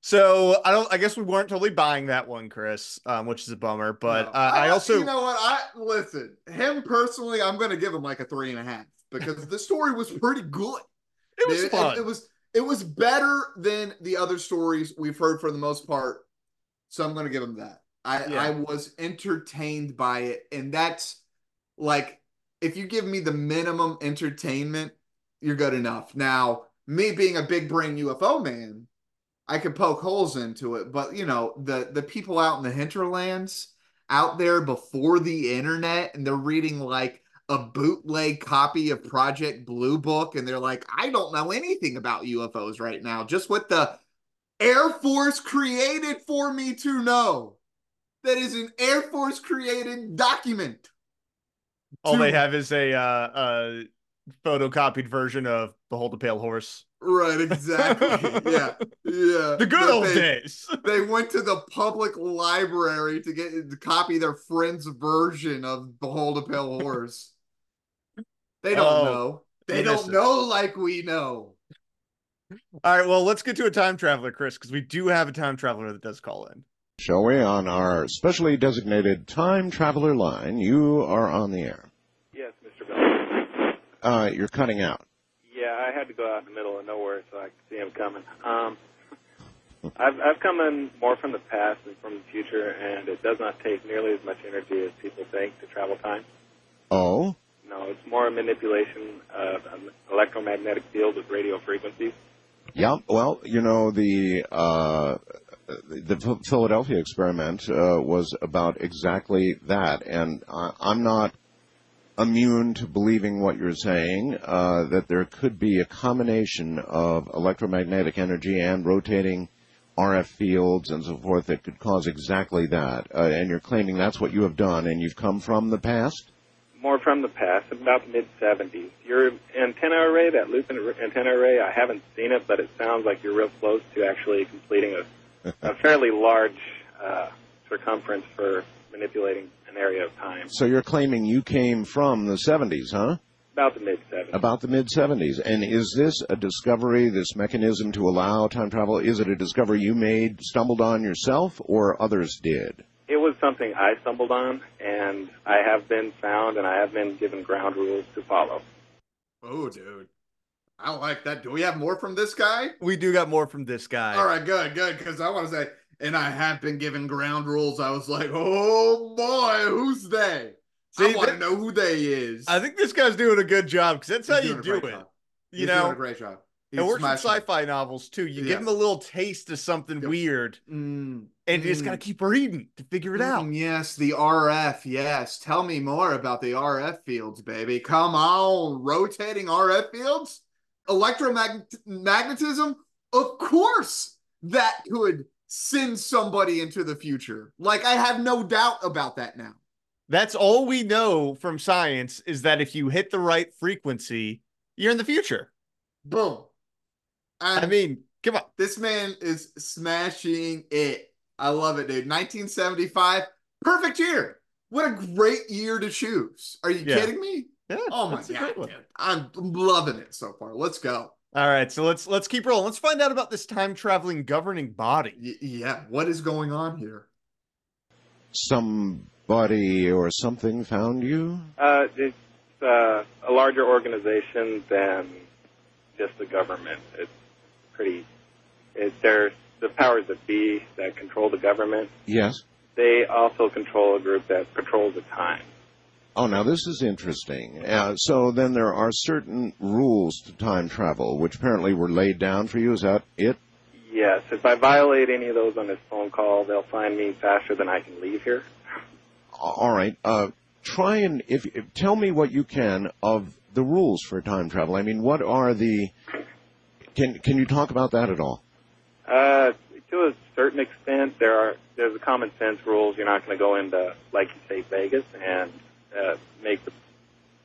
F: So I don't. I guess we weren't totally buying that one, Chris, um, which is a bummer. But
G: No.
F: uh, I also
G: you know what? I listen, him personally, I'm gonna give him like a three and a half because the story was pretty good.
F: It was
G: Dude,
F: fun.
G: It, was it was better than the other stories we've heard for the most part. So I'm gonna give him that. I
F: Yeah.
G: I was entertained by it, and that's like if you give me the minimum entertainment, you're good enough. Now, me being a big brain UFO man, I could poke holes into it, but you know, the the people out in the hinterlands out there before the internet and they're reading like a bootleg copy of Project Blue Book and they're like, I don't know anything about UFOs right now, just what the Air Force created for me to know. That is an Air Force created document.
F: all they have is a uh, uh, photocopied version of "Behold the Pale Horse."
G: Right, exactly. yeah. Yeah.
F: The good
G: But
F: old
G: they-
F: days.
G: they went to the public library to get to copy their friend's version of Behold a Pale Horse. They don't
F: Oh,
G: know. They don't
F: it.
G: know like we know.
F: All right, well, let's get to a time traveler, Chris, because we do have a time traveler that does call in.
D: Shall we? On our specially designated time traveler line, you are on the air.
N: Yes, Mr. Bell.
D: Uh, you're cutting out.
N: Yeah, I had to go out in the middle of nowhere so I could see him coming. Um, I've I've come in more from the past than from the future, and it does not take nearly as much energy as people think to travel time.
D: Oh,
N: No, it's more a manipulation of an electromagnetic field with radio frequencies.
D: yeah. Well, you know the uh, the Philadelphia experiment uh, was about exactly that, and I, I'm not immune to believing what you're saying. Uh, that there could be a combination of electromagnetic energy and rotating RF fields and so forth that could cause exactly that. Uh, and you're claiming that's what you have done, and you've come from the past.
N: More from the past, about the mid 70s. Your antenna array, that loop antenna array, I haven't seen it, but it sounds like you're real close to actually completing a, a fairly large uh, circumference for manipulating an area of time.
D: So you're claiming you came from the 70s, huh?
N: About the mid 70s.
D: About the mid 70s. And is this a discovery, this mechanism to allow time travel? Is it a discovery you made, stumbled on yourself, or others did?
N: It was something I stumbled on, and I have been found, and I have been given ground rules to follow.
G: Oh, dude. I like that. Do we have more from this guy?
F: We do got more from this guy.
G: All right, good, good. Because I want to say, and I have been given ground rules. I was like, oh boy, who's they? I
F: See,
G: want to know who they is.
F: I think this guy's doing a good job because that's
G: He's
F: how you do it.
G: job.
F: You
G: He's
F: know,
G: doing a great job.
F: it works in sci-fi novels too. You
G: Yeah.
F: give them a little taste of something weird,
G: Mm,
F: and you just
G: mm.
F: gotta keep reading to figure it out.
G: Mm, Yes, the RF. Yes. Tell me more about the RF fields, baby. Come on. Rotating RF fields? Electromagnetism? Of course, that could send somebody into the future. Like, I have no doubt about that now.
F: That's all we know from science is that if you hit the right frequency, you're in the future.
G: Boom.
F: I mean, come on.
G: This man is smashing it. I love it, dude. 1975, perfect year. What a great year to choose. Are you
F: Yeah.
G: kidding me? Oh my god, dude. I'm loving it so far. Let's go.
F: All right, so let's let's keep rolling. Let's find out about this time traveling governing body.
G: Y- yeah, what is going on here?
C: Somebody or something found you?
N: Uh, it's uh, a larger organization than just the government. It's pretty. It, there's the powers that be that control the government.
C: Yes.
N: They also control a group that patrols the time.
C: Oh, now this is interesting. Uh, so then there are certain rules to time travel, which apparently were laid down for you. Is that it?
N: Yes, if I violate any of those on this phone call, they'll find me faster than I can leave here.
C: All right. Uh, try and if, if tell me what you can of the rules for time travel. I mean, what are the? Can can you talk about that at all?
N: Uh, to a certain extent, there are there's a common sense rules. You're not going to go into, like you say, Vegas and uh, make the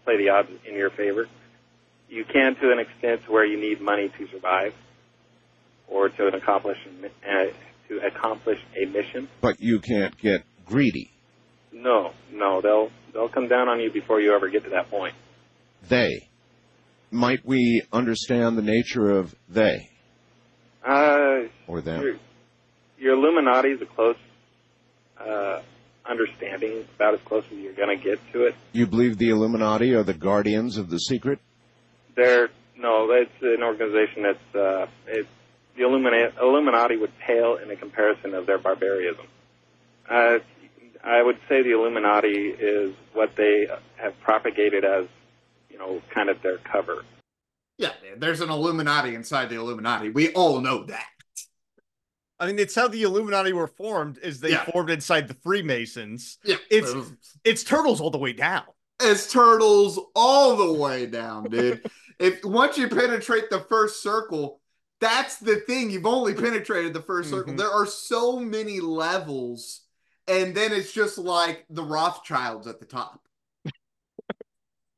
N: play the odds in your favor. You can, to an extent, where you need money to survive, or to an accomplish uh, to accomplish a mission.
C: But you can't get greedy.
N: No, no, they'll they'll come down on you before you ever get to that point.
C: They. Might we understand the nature of they
N: Uh,
C: or them?
N: your, your Illuminati is a close uh, understanding, about as close as you're going to get to it.
C: You believe the Illuminati are the guardians of the secret?
N: They're no, it's an organization that's uh, it's the Illuminati, Illuminati would pale in a comparison of their barbarism. Uh, I would say the Illuminati is what they have propagated as, you know, kind of their cover.
G: Yeah, there's an Illuminati inside the Illuminati. We all know that.
F: I mean, it's how the Illuminati were formed. Is they
G: Yeah.
F: formed inside the Freemasons.
G: Yeah,
F: It's it's turtles all the way down.
G: It's turtles all the way down, dude. if once you penetrate the first circle, that's the thing. You've only penetrated the 1st circle.
F: Mhm.
G: There are so many levels, and then it's just like the Rothschilds at the top.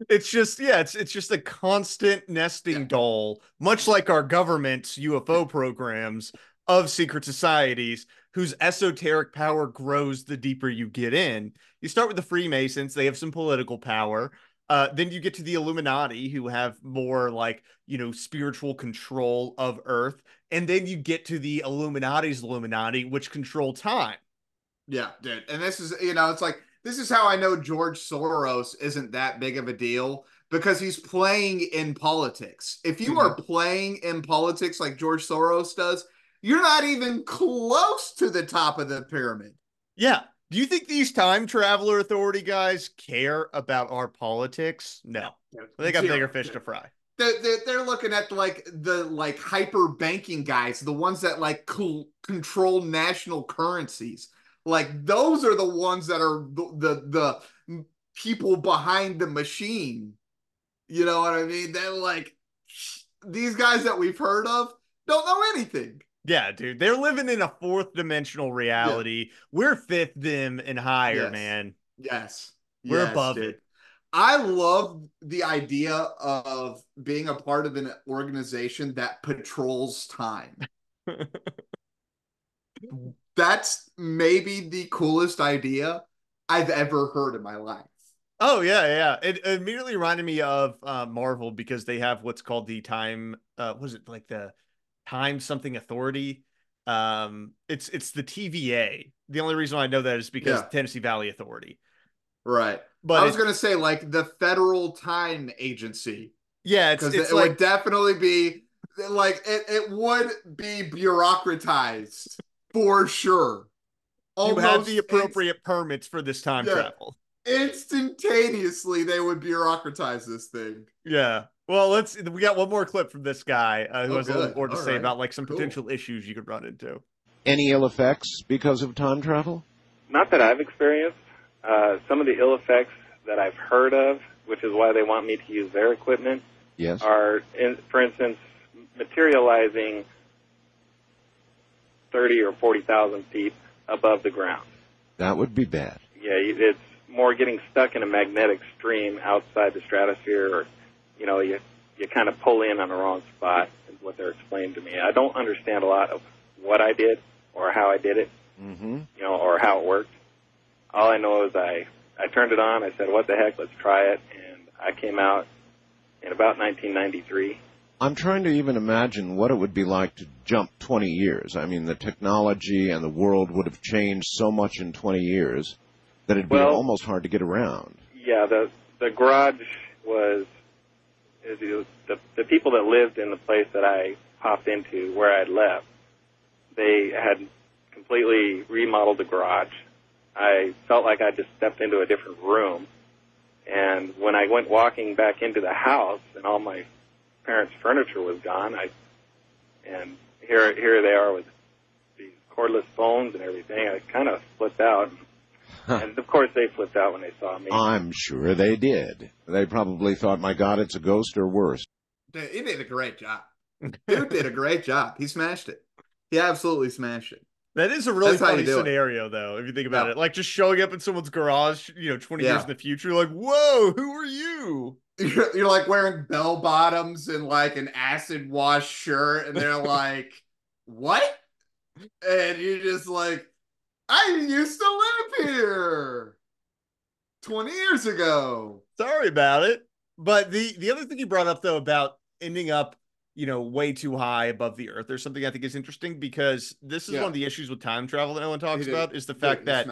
F: It's just yeah, it's it's just a constant nesting doll, much like our government's UFO programs of secret societies whose esoteric power grows the deeper you get in. You start with the Freemasons, they have some political power. Uh, then you get to the Illuminati, who have more like, you know, spiritual control of Earth. And then you get to the Illuminati's Illuminati, which control time.
G: Yeah, dude. And this is, you know, it's like this is how I know George Soros isn't that big of a deal because he's playing in politics. If you are playing in politics like George Soros does, you're not even close to the top of the pyramid.
F: Yeah. Do you think these time traveler authority guys care about our politics? No. They got bigger fish to fry.
G: They're, they're, they're looking at like the like hyper banking guys, the ones that like co- control national currencies. Like those are the ones that are the, the the people behind the machine. You know what I mean? They're like these guys that we've heard of don't know anything.
F: Yeah, dude. They're living in a fourth dimensional reality. We're fifth dim and higher,
G: Yes.
F: man.
G: Yes.
F: We're
G: Yes,
F: above
G: dude.
F: it.
G: I love the idea of being a part of an organization that patrols time. That's maybe the coolest idea I've ever heard in my life.
F: Oh yeah, yeah. It immediately reminded me of uh, Marvel because they have what's called the time. Uh, was it like the time something authority? Um, it's it's the TVA. The only reason I know that is because
G: Yeah.
F: Tennessee Valley Authority.
G: Right.
F: But
G: I was going to say like the Federal Time Agency.
F: Yeah, it's it's
G: it
F: like
G: would definitely be like it, it would be bureaucratized for sure.
F: you have the appropriate permits for this time
G: Yeah.
F: travel.
G: instantaneously they would bureaucratize this thing.
F: Yeah. Well, let's. We got one more clip from this guy uh, who
G: Oh,
F: has a little more to
G: All
F: say
G: right.
F: about like some
G: Cool.
F: potential issues you could run into.
C: Any ill effects because of time travel?
N: Not that I've experienced. Uh, some of the ill effects that I've heard of, which is why they want me to use their equipment,
C: Yes.
N: are, in, for instance, materializing 30 or 40,000 feet above the ground.
C: That would be bad.
N: Yeah, it's more getting stuck in a magnetic stream outside the stratosphere, or you know, you you kind of pull in on the wrong spot. Is what they're explaining to me. I don't understand a lot of what I did or how I did it,
C: Mm-hmm.
N: you know, or how it worked. All I know is I I turned it on. I said, "What the heck? Let's try it," and I came out in about 1993.
C: I'm trying to even imagine what it would be like to jump 20 years. I mean, the technology and the world would have changed so much in 20 years that it'd be
N: Well-
C: almost hard to get around.
N: Yeah, the the garage was is the the people that lived in the place that I popped into where I'd left. They had completely remodeled the garage. I felt like I just stepped into a different room. And when I went walking back into the house and all my parents' furniture was gone, I and here here they are with these cordless phones and everything. I kind of flipped out. And of course they flipped out when they saw me.
C: I'm sure they did. They probably thought, my God, it's a ghost or worse.
G: Dude, He did a great job. Dude did a great job. He smashed it. He absolutely smashed it.
F: That is a really
G: That's
F: funny
G: do it.
F: scenario, though, if you think about
G: Yeah.
F: it. Like just showing up in someone's garage, you know, 20
G: Yeah.
F: years in the future, like, whoa, who are you?
G: You're, you're like wearing bell bottoms and like an acid wash shirt, and they're like, "What?" And you're just like, "I used to live here twenty years ago."
F: Sorry about it. But the the other thing you brought up though about ending up, you know, way too high above the earth or something I think is interesting because this is
G: Yeah.
F: one of the issues with time travel that no one talks about is the fact that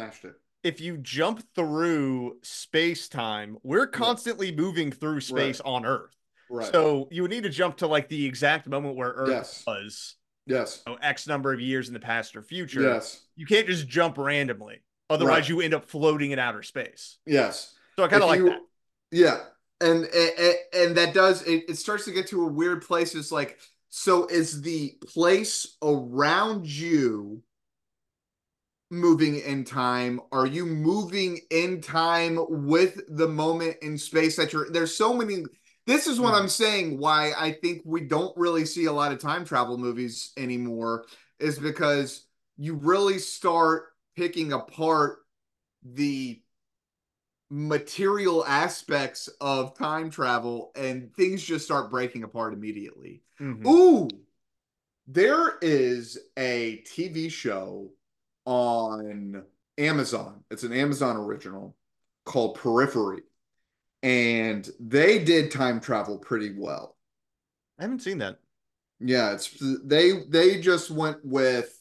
F: if you jump through space time, we're constantly moving through space on Earth.
G: Right.
F: So you would need to jump to like the exact moment where Earth
G: Yes.
F: was.
G: Yes.
F: you know, X number of years in the past or future.
G: Yes.
F: You can't just jump randomly. Otherwise,
G: Right.
F: you end up floating in outer space.
G: Yes.
F: So I kind of like
G: you-
F: that.
G: Yeah, and and, and that does it, it starts to get to a weird place. It's like so is the place around you moving in time? Are you moving in time with the moment in space that you're? There's so many. This is what I'm saying. Why I think we don't really see a lot of time travel movies anymore is because you really start picking apart the material aspects of time travel and things just start breaking apart immediately.
F: Mhm.
G: Ooh, there is a TV show on Amazon. It's an Amazon original called Periphery. And they did time travel pretty well.
F: I haven't seen that.
G: Yeah, it's they they just went with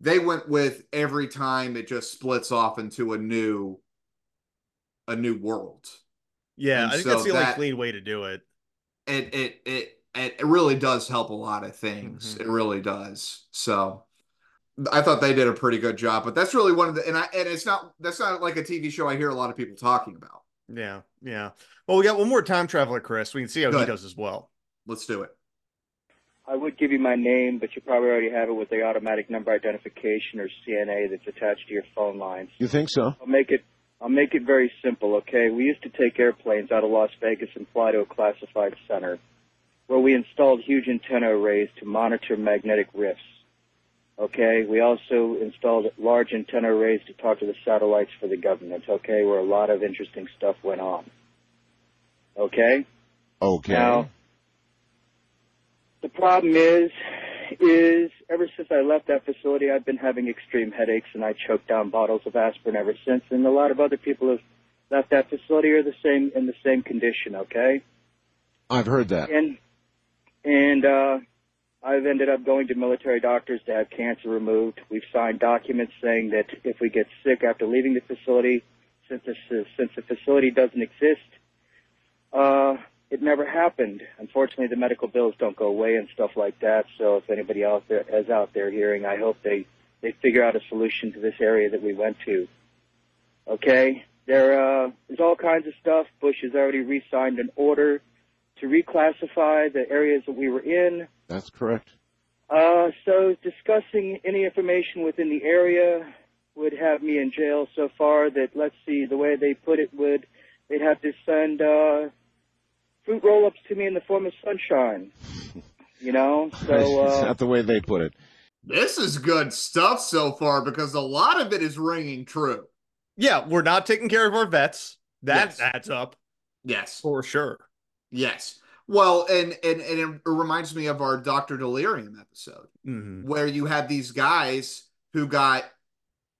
G: they went with every time it just splits off into a new a new world.
F: Yeah,
G: And
F: I think
G: so
F: that's the only
G: that-
F: clean way to do it.
G: It it it it really does help a lot of things.
F: Mhm.
G: It really does. So I thought they did a pretty good job, but that's really one of the and I and it's not that's not like a TV show I hear a lot of people talking about.
F: Yeah, yeah. Well, we got one more time traveler, Chris. We can see how
G: Go
F: he
G: ahead.
F: does as well.
G: Let's do it.
O: I would give you my name, but you probably already have it with the automatic number identification or CNA that's attached to your phone lines.
C: You think so?
O: I'll make it I'll make it very simple, okay? We used to take airplanes out of Las Vegas and fly to a classified center where we installed huge antenna arrays to monitor magnetic rifts. Okay, we also installed large antenna arrays to talk to the satellites for the government, okay, where a lot of interesting stuff went on. Okay?
C: Okay.
O: Now, the problem is, is ever since I left that facility, I've been having extreme headaches, and I choked down bottles of aspirin ever since. And a lot of other people have left that facility are the same in the same condition. Okay,
C: I've heard that.
O: and and uh, I've ended up going to military doctors to have cancer removed. We've signed documents saying that if we get sick after leaving the facility, since the since the facility doesn't exist, uh, it never happened. Unfortunately, the medical bills don't go away and stuff like that. So if anybody there is out there hearing, I hope they they figure out a solution to this area that we went to. Okay, there uh, there's all kinds of stuff. Bush has already re-signed an order to reclassify the areas that we were in.
C: That's correct.
O: Uh, so discussing any information within the area would have me in jail so far that, let's see, the way they put it would, they'd have to send, uh, fruit roll-ups to me in the form of sunshine. You know? So,
C: Is
O: uh,
C: that the way they put it?
G: This is good stuff so far because a lot of it is ringing true.
F: Yeah, we're not taking care of our vets. That
G: Yes.
F: adds up
G: Yes.
F: for sure.
G: Yes. Well, and and and it reminds me of our Doctor Delirium episode
F: Mhm.
G: where you had these guys who got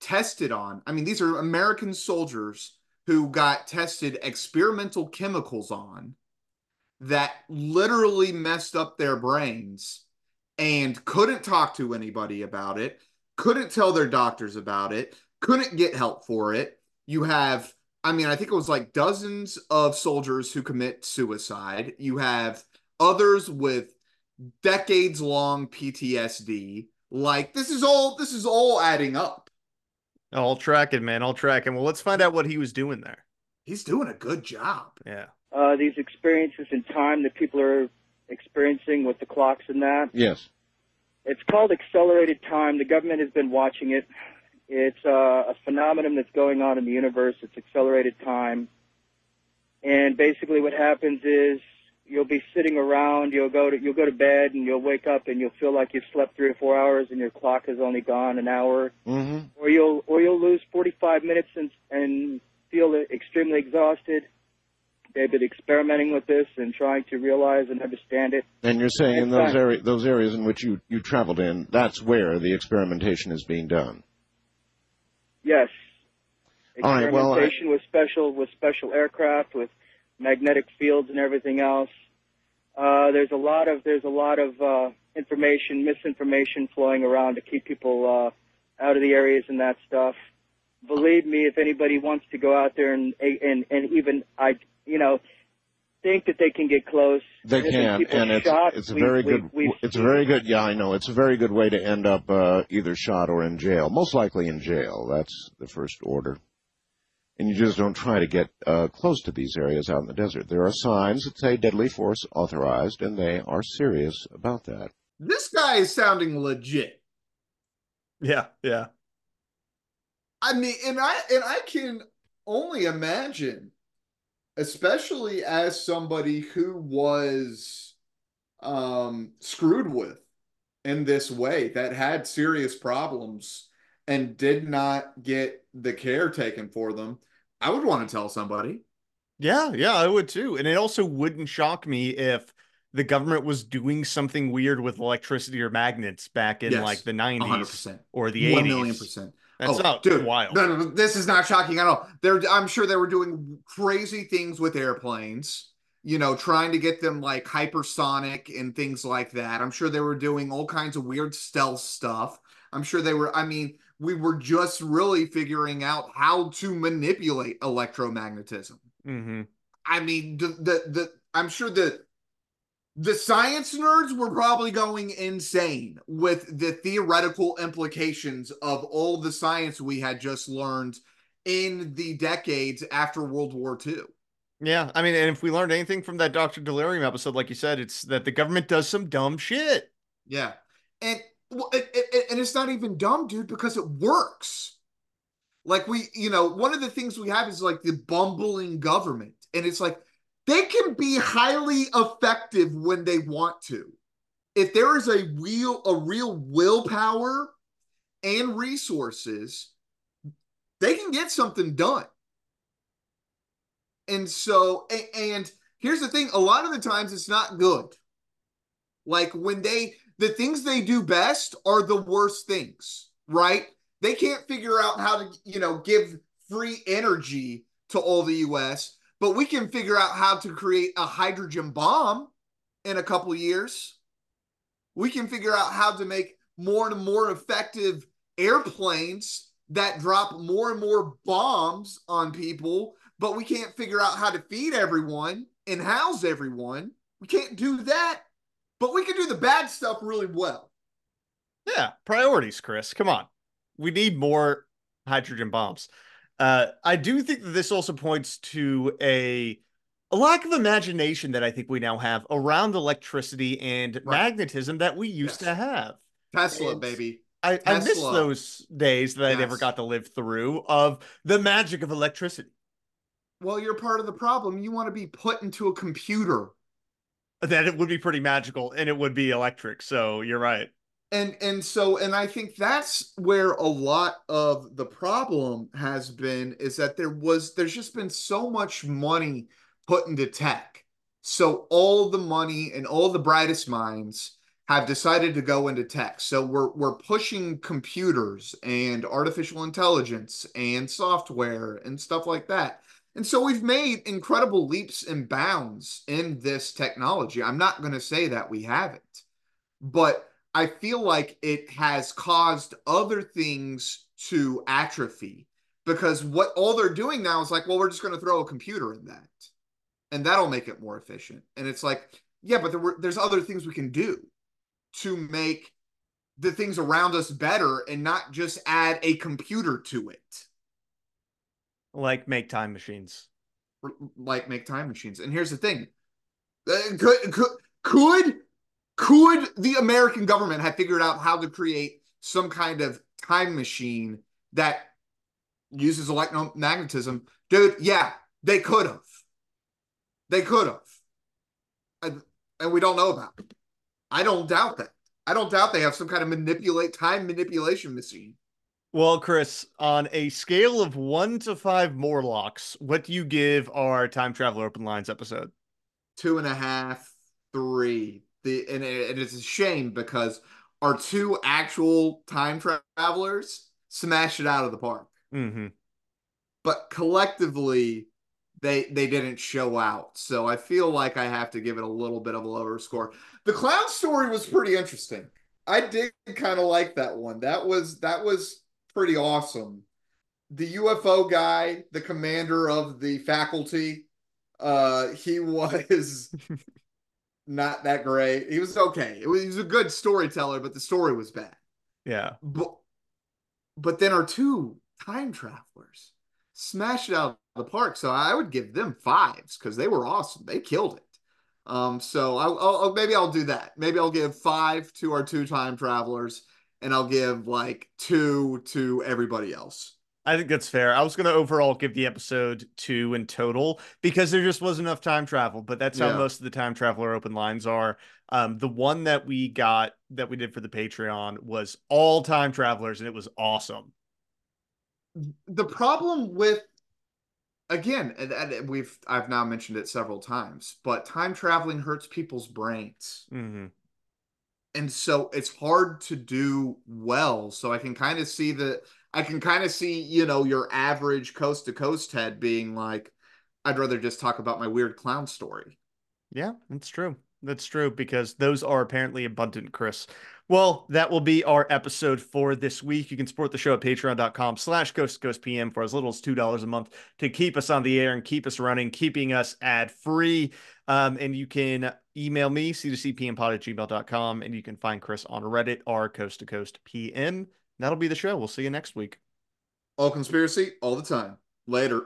G: tested on. I mean, these are American soldiers who got tested experimental chemicals on that literally messed up their brains and couldn't talk to anybody about it, couldn't tell their doctors about it, couldn't get help for it. You have, I mean, I think it was like dozens of soldiers who commit suicide. You have others with decades long PTSD. Like this is all this is all adding up.
F: I'll track tracking, man. I'll track tracking. Well, let's find out what he was doing there.
G: He's doing a good job.
F: Yeah.
O: Uh, these experiences in time that people are experiencing with the clocks and that.
C: Yes.
O: It's called accelerated time. The government has been watching it. It's uh, a phenomenon that's going on in the universe. It's accelerated time. And basically what happens is you'll be sitting around, you'll go to you'll go to bed and you'll wake up and you'll feel like you've slept 3 or 4 hours and your clock has only gone an hour.
C: Mm-hmm.
O: Or you'll or you'll lose 45 minutes and and feel extremely exhausted. They've been experimenting with this and trying to realize and understand it.
C: And you're saying in those area, those areas in which you, you traveled in, that's where the experimentation is being done.
O: Yes.
C: All right, well, I-
O: Experimentation with special with special aircraft with magnetic fields and everything else. Uh, there's a lot of there's a lot of uh, information, misinformation flowing around to keep people uh, out of the areas and that stuff. Believe me, if anybody wants to go out there and and and even I you know think that they can get close,
C: They can,
O: people
C: and it's
O: shot.
C: it's a
O: We-
C: very
O: we-
C: good
O: we've
C: it's a very good yeah I know it's a very good way to end up uh, either shot or in jail. Most likely in jail. That's the first order. And you just don't try to get uh, close to these areas out in the desert. There are signs that say deadly force authorized, and they are serious about that.
G: This guy is sounding legit.
F: Yeah, yeah.
G: I mean, and I and I can only imagine, especially as somebody who was um screwed with in this way that had serious problems and did not get the care taken for them. I would want to tell somebody.
F: Yeah, yeah, I would too. And it also wouldn't shock me if the government was doing something weird with electricity or magnets back in
G: Yes,
F: like the 90s
G: 100%.
F: or the 80s.
G: One million percent.
F: That's
G: oh,
F: not
G: dude,
F: wild.
G: No, no, this is not shocking at all. They're, I'm sure they were doing crazy things with airplanes. You know, trying to get them like hypersonic and things like that. I'm sure they were doing all kinds of weird stealth stuff. I'm sure they were. I mean, we were just really figuring out how to manipulate electromagnetism.
F: Mm-hmm.
G: I mean, the the, the I'm sure the the science nerds were probably going insane with the theoretical implications of all the science we had just learned in the decades after World War II.
F: Yeah, I mean, and if we learned anything from that Dr. Delirium episode, like you said, it's that the government does some dumb shit.
G: Yeah. And well, it, it, and it's not even dumb, dude, because it works. Like we, you know, one of the things we have is like the bumbling government, and it's like they can be highly effective when they want to. If there is a real a real willpower and resources, they can get something done. And so, and here's the thing: a lot of the times it's not good. Like when they the things they do best are the worst things, right? They can't figure out how to, you know, give free energy to all the US, but we can figure out how to create a hydrogen bomb in a couple years. We can figure out how to make more and more effective airplanes that drop more and more bombs on people, but we can't figure out how to feed everyone and house everyone. We can't do that, but we can do the bad stuff really well.
F: Yeah, priorities, Chris. Come on. We need more hydrogen bombs. Uh, I do think that this also points to a a lack of imagination that I think we now have around electricity and magnetism that we used to have.
G: Tesla,
F: And
G: baby.
F: I, I miss those days that I never got to live through of the magic of electricity.
G: Well, you're part of the problem. You want to be put into a computer.
F: That it would be pretty magical and it would be electric. So you're right.
G: And and so and i think that's where a lot of the problem has been is that there was there's just been so much money put into tech. So all the money and all the brightest minds have decided to go into tech. So we're we're pushing computers and artificial intelligence and software and stuff like that. And so we've made incredible leaps and bounds in this technology. I'm not going to say that we haven't, but I feel like it has caused other things to atrophy because what all they're doing now is like, well, we're just going to throw a computer in that and that'll make it more efficient. And it's like, yeah, but there were, there's other things we can do to make the things around us better and not just add a computer to it.
F: Like make time machines.
G: Like make time machines. And here's the thing. Uh, could, could could could the American government have figured out how to create some kind of time machine that uses electromagnetism? Dude, yeah, they could have. They could have. And, and we don't know about it. I don't doubt that. I don't doubt they have some kind of manipulate time manipulation machine.
F: Well, Chris, on a scale of one to five Morlocks, what do you give our time traveler open lines episode?
G: Two and a half, three. The and it is a shame because our two actual time travelers smashed it out of the park.
F: Mm-hmm.
G: But collectively, they they didn't show out. So I feel like I have to give it a little bit of a lower score. The clown story was pretty interesting. I did kind of like that one. That was that was pretty awesome. The UFO guy, the commander of the faculty, uh he was not that great. He was okay. It was, he was a good storyteller, but the story was bad.
F: Yeah.
G: But but then our two time travelers smashed it out of the park. So I would give them fives because they were awesome. They killed it. Um, so I'll, I'll, maybe I'll do that. Maybe I'll give five to our two time travelers, and I'll give like two to everybody else.
F: I think that's fair. I was going to overall give the episode two in total because there just wasn't enough time travel, but that's how
G: Yeah.
F: most of the time traveler open lines are. Um, the one that we got that we did for the Patreon was all time travelers, and it was awesome.
G: the problem with again and, and we've i've now mentioned it several times but time traveling hurts people's brains
F: Mm-hmm.
G: and so it's hard to do well so i can kind of see the i can kind of see you know your average coast to coast head being like i'd rather just talk about my weird clown story
F: Yeah, that's true. That's true because those are apparently abundant, Chris. Well, that will be our episode for this week. You can support the show at patreon.com slash to ghost PM for as little as $2 a month to keep us on the air and keep us running, keeping us ad free. Um, and you can email me, c2cpmpod at gmail.com, and you can find Chris on Reddit, r coast to coast PM. That'll be the show. We'll see you next week.
G: all conspiracy all the time later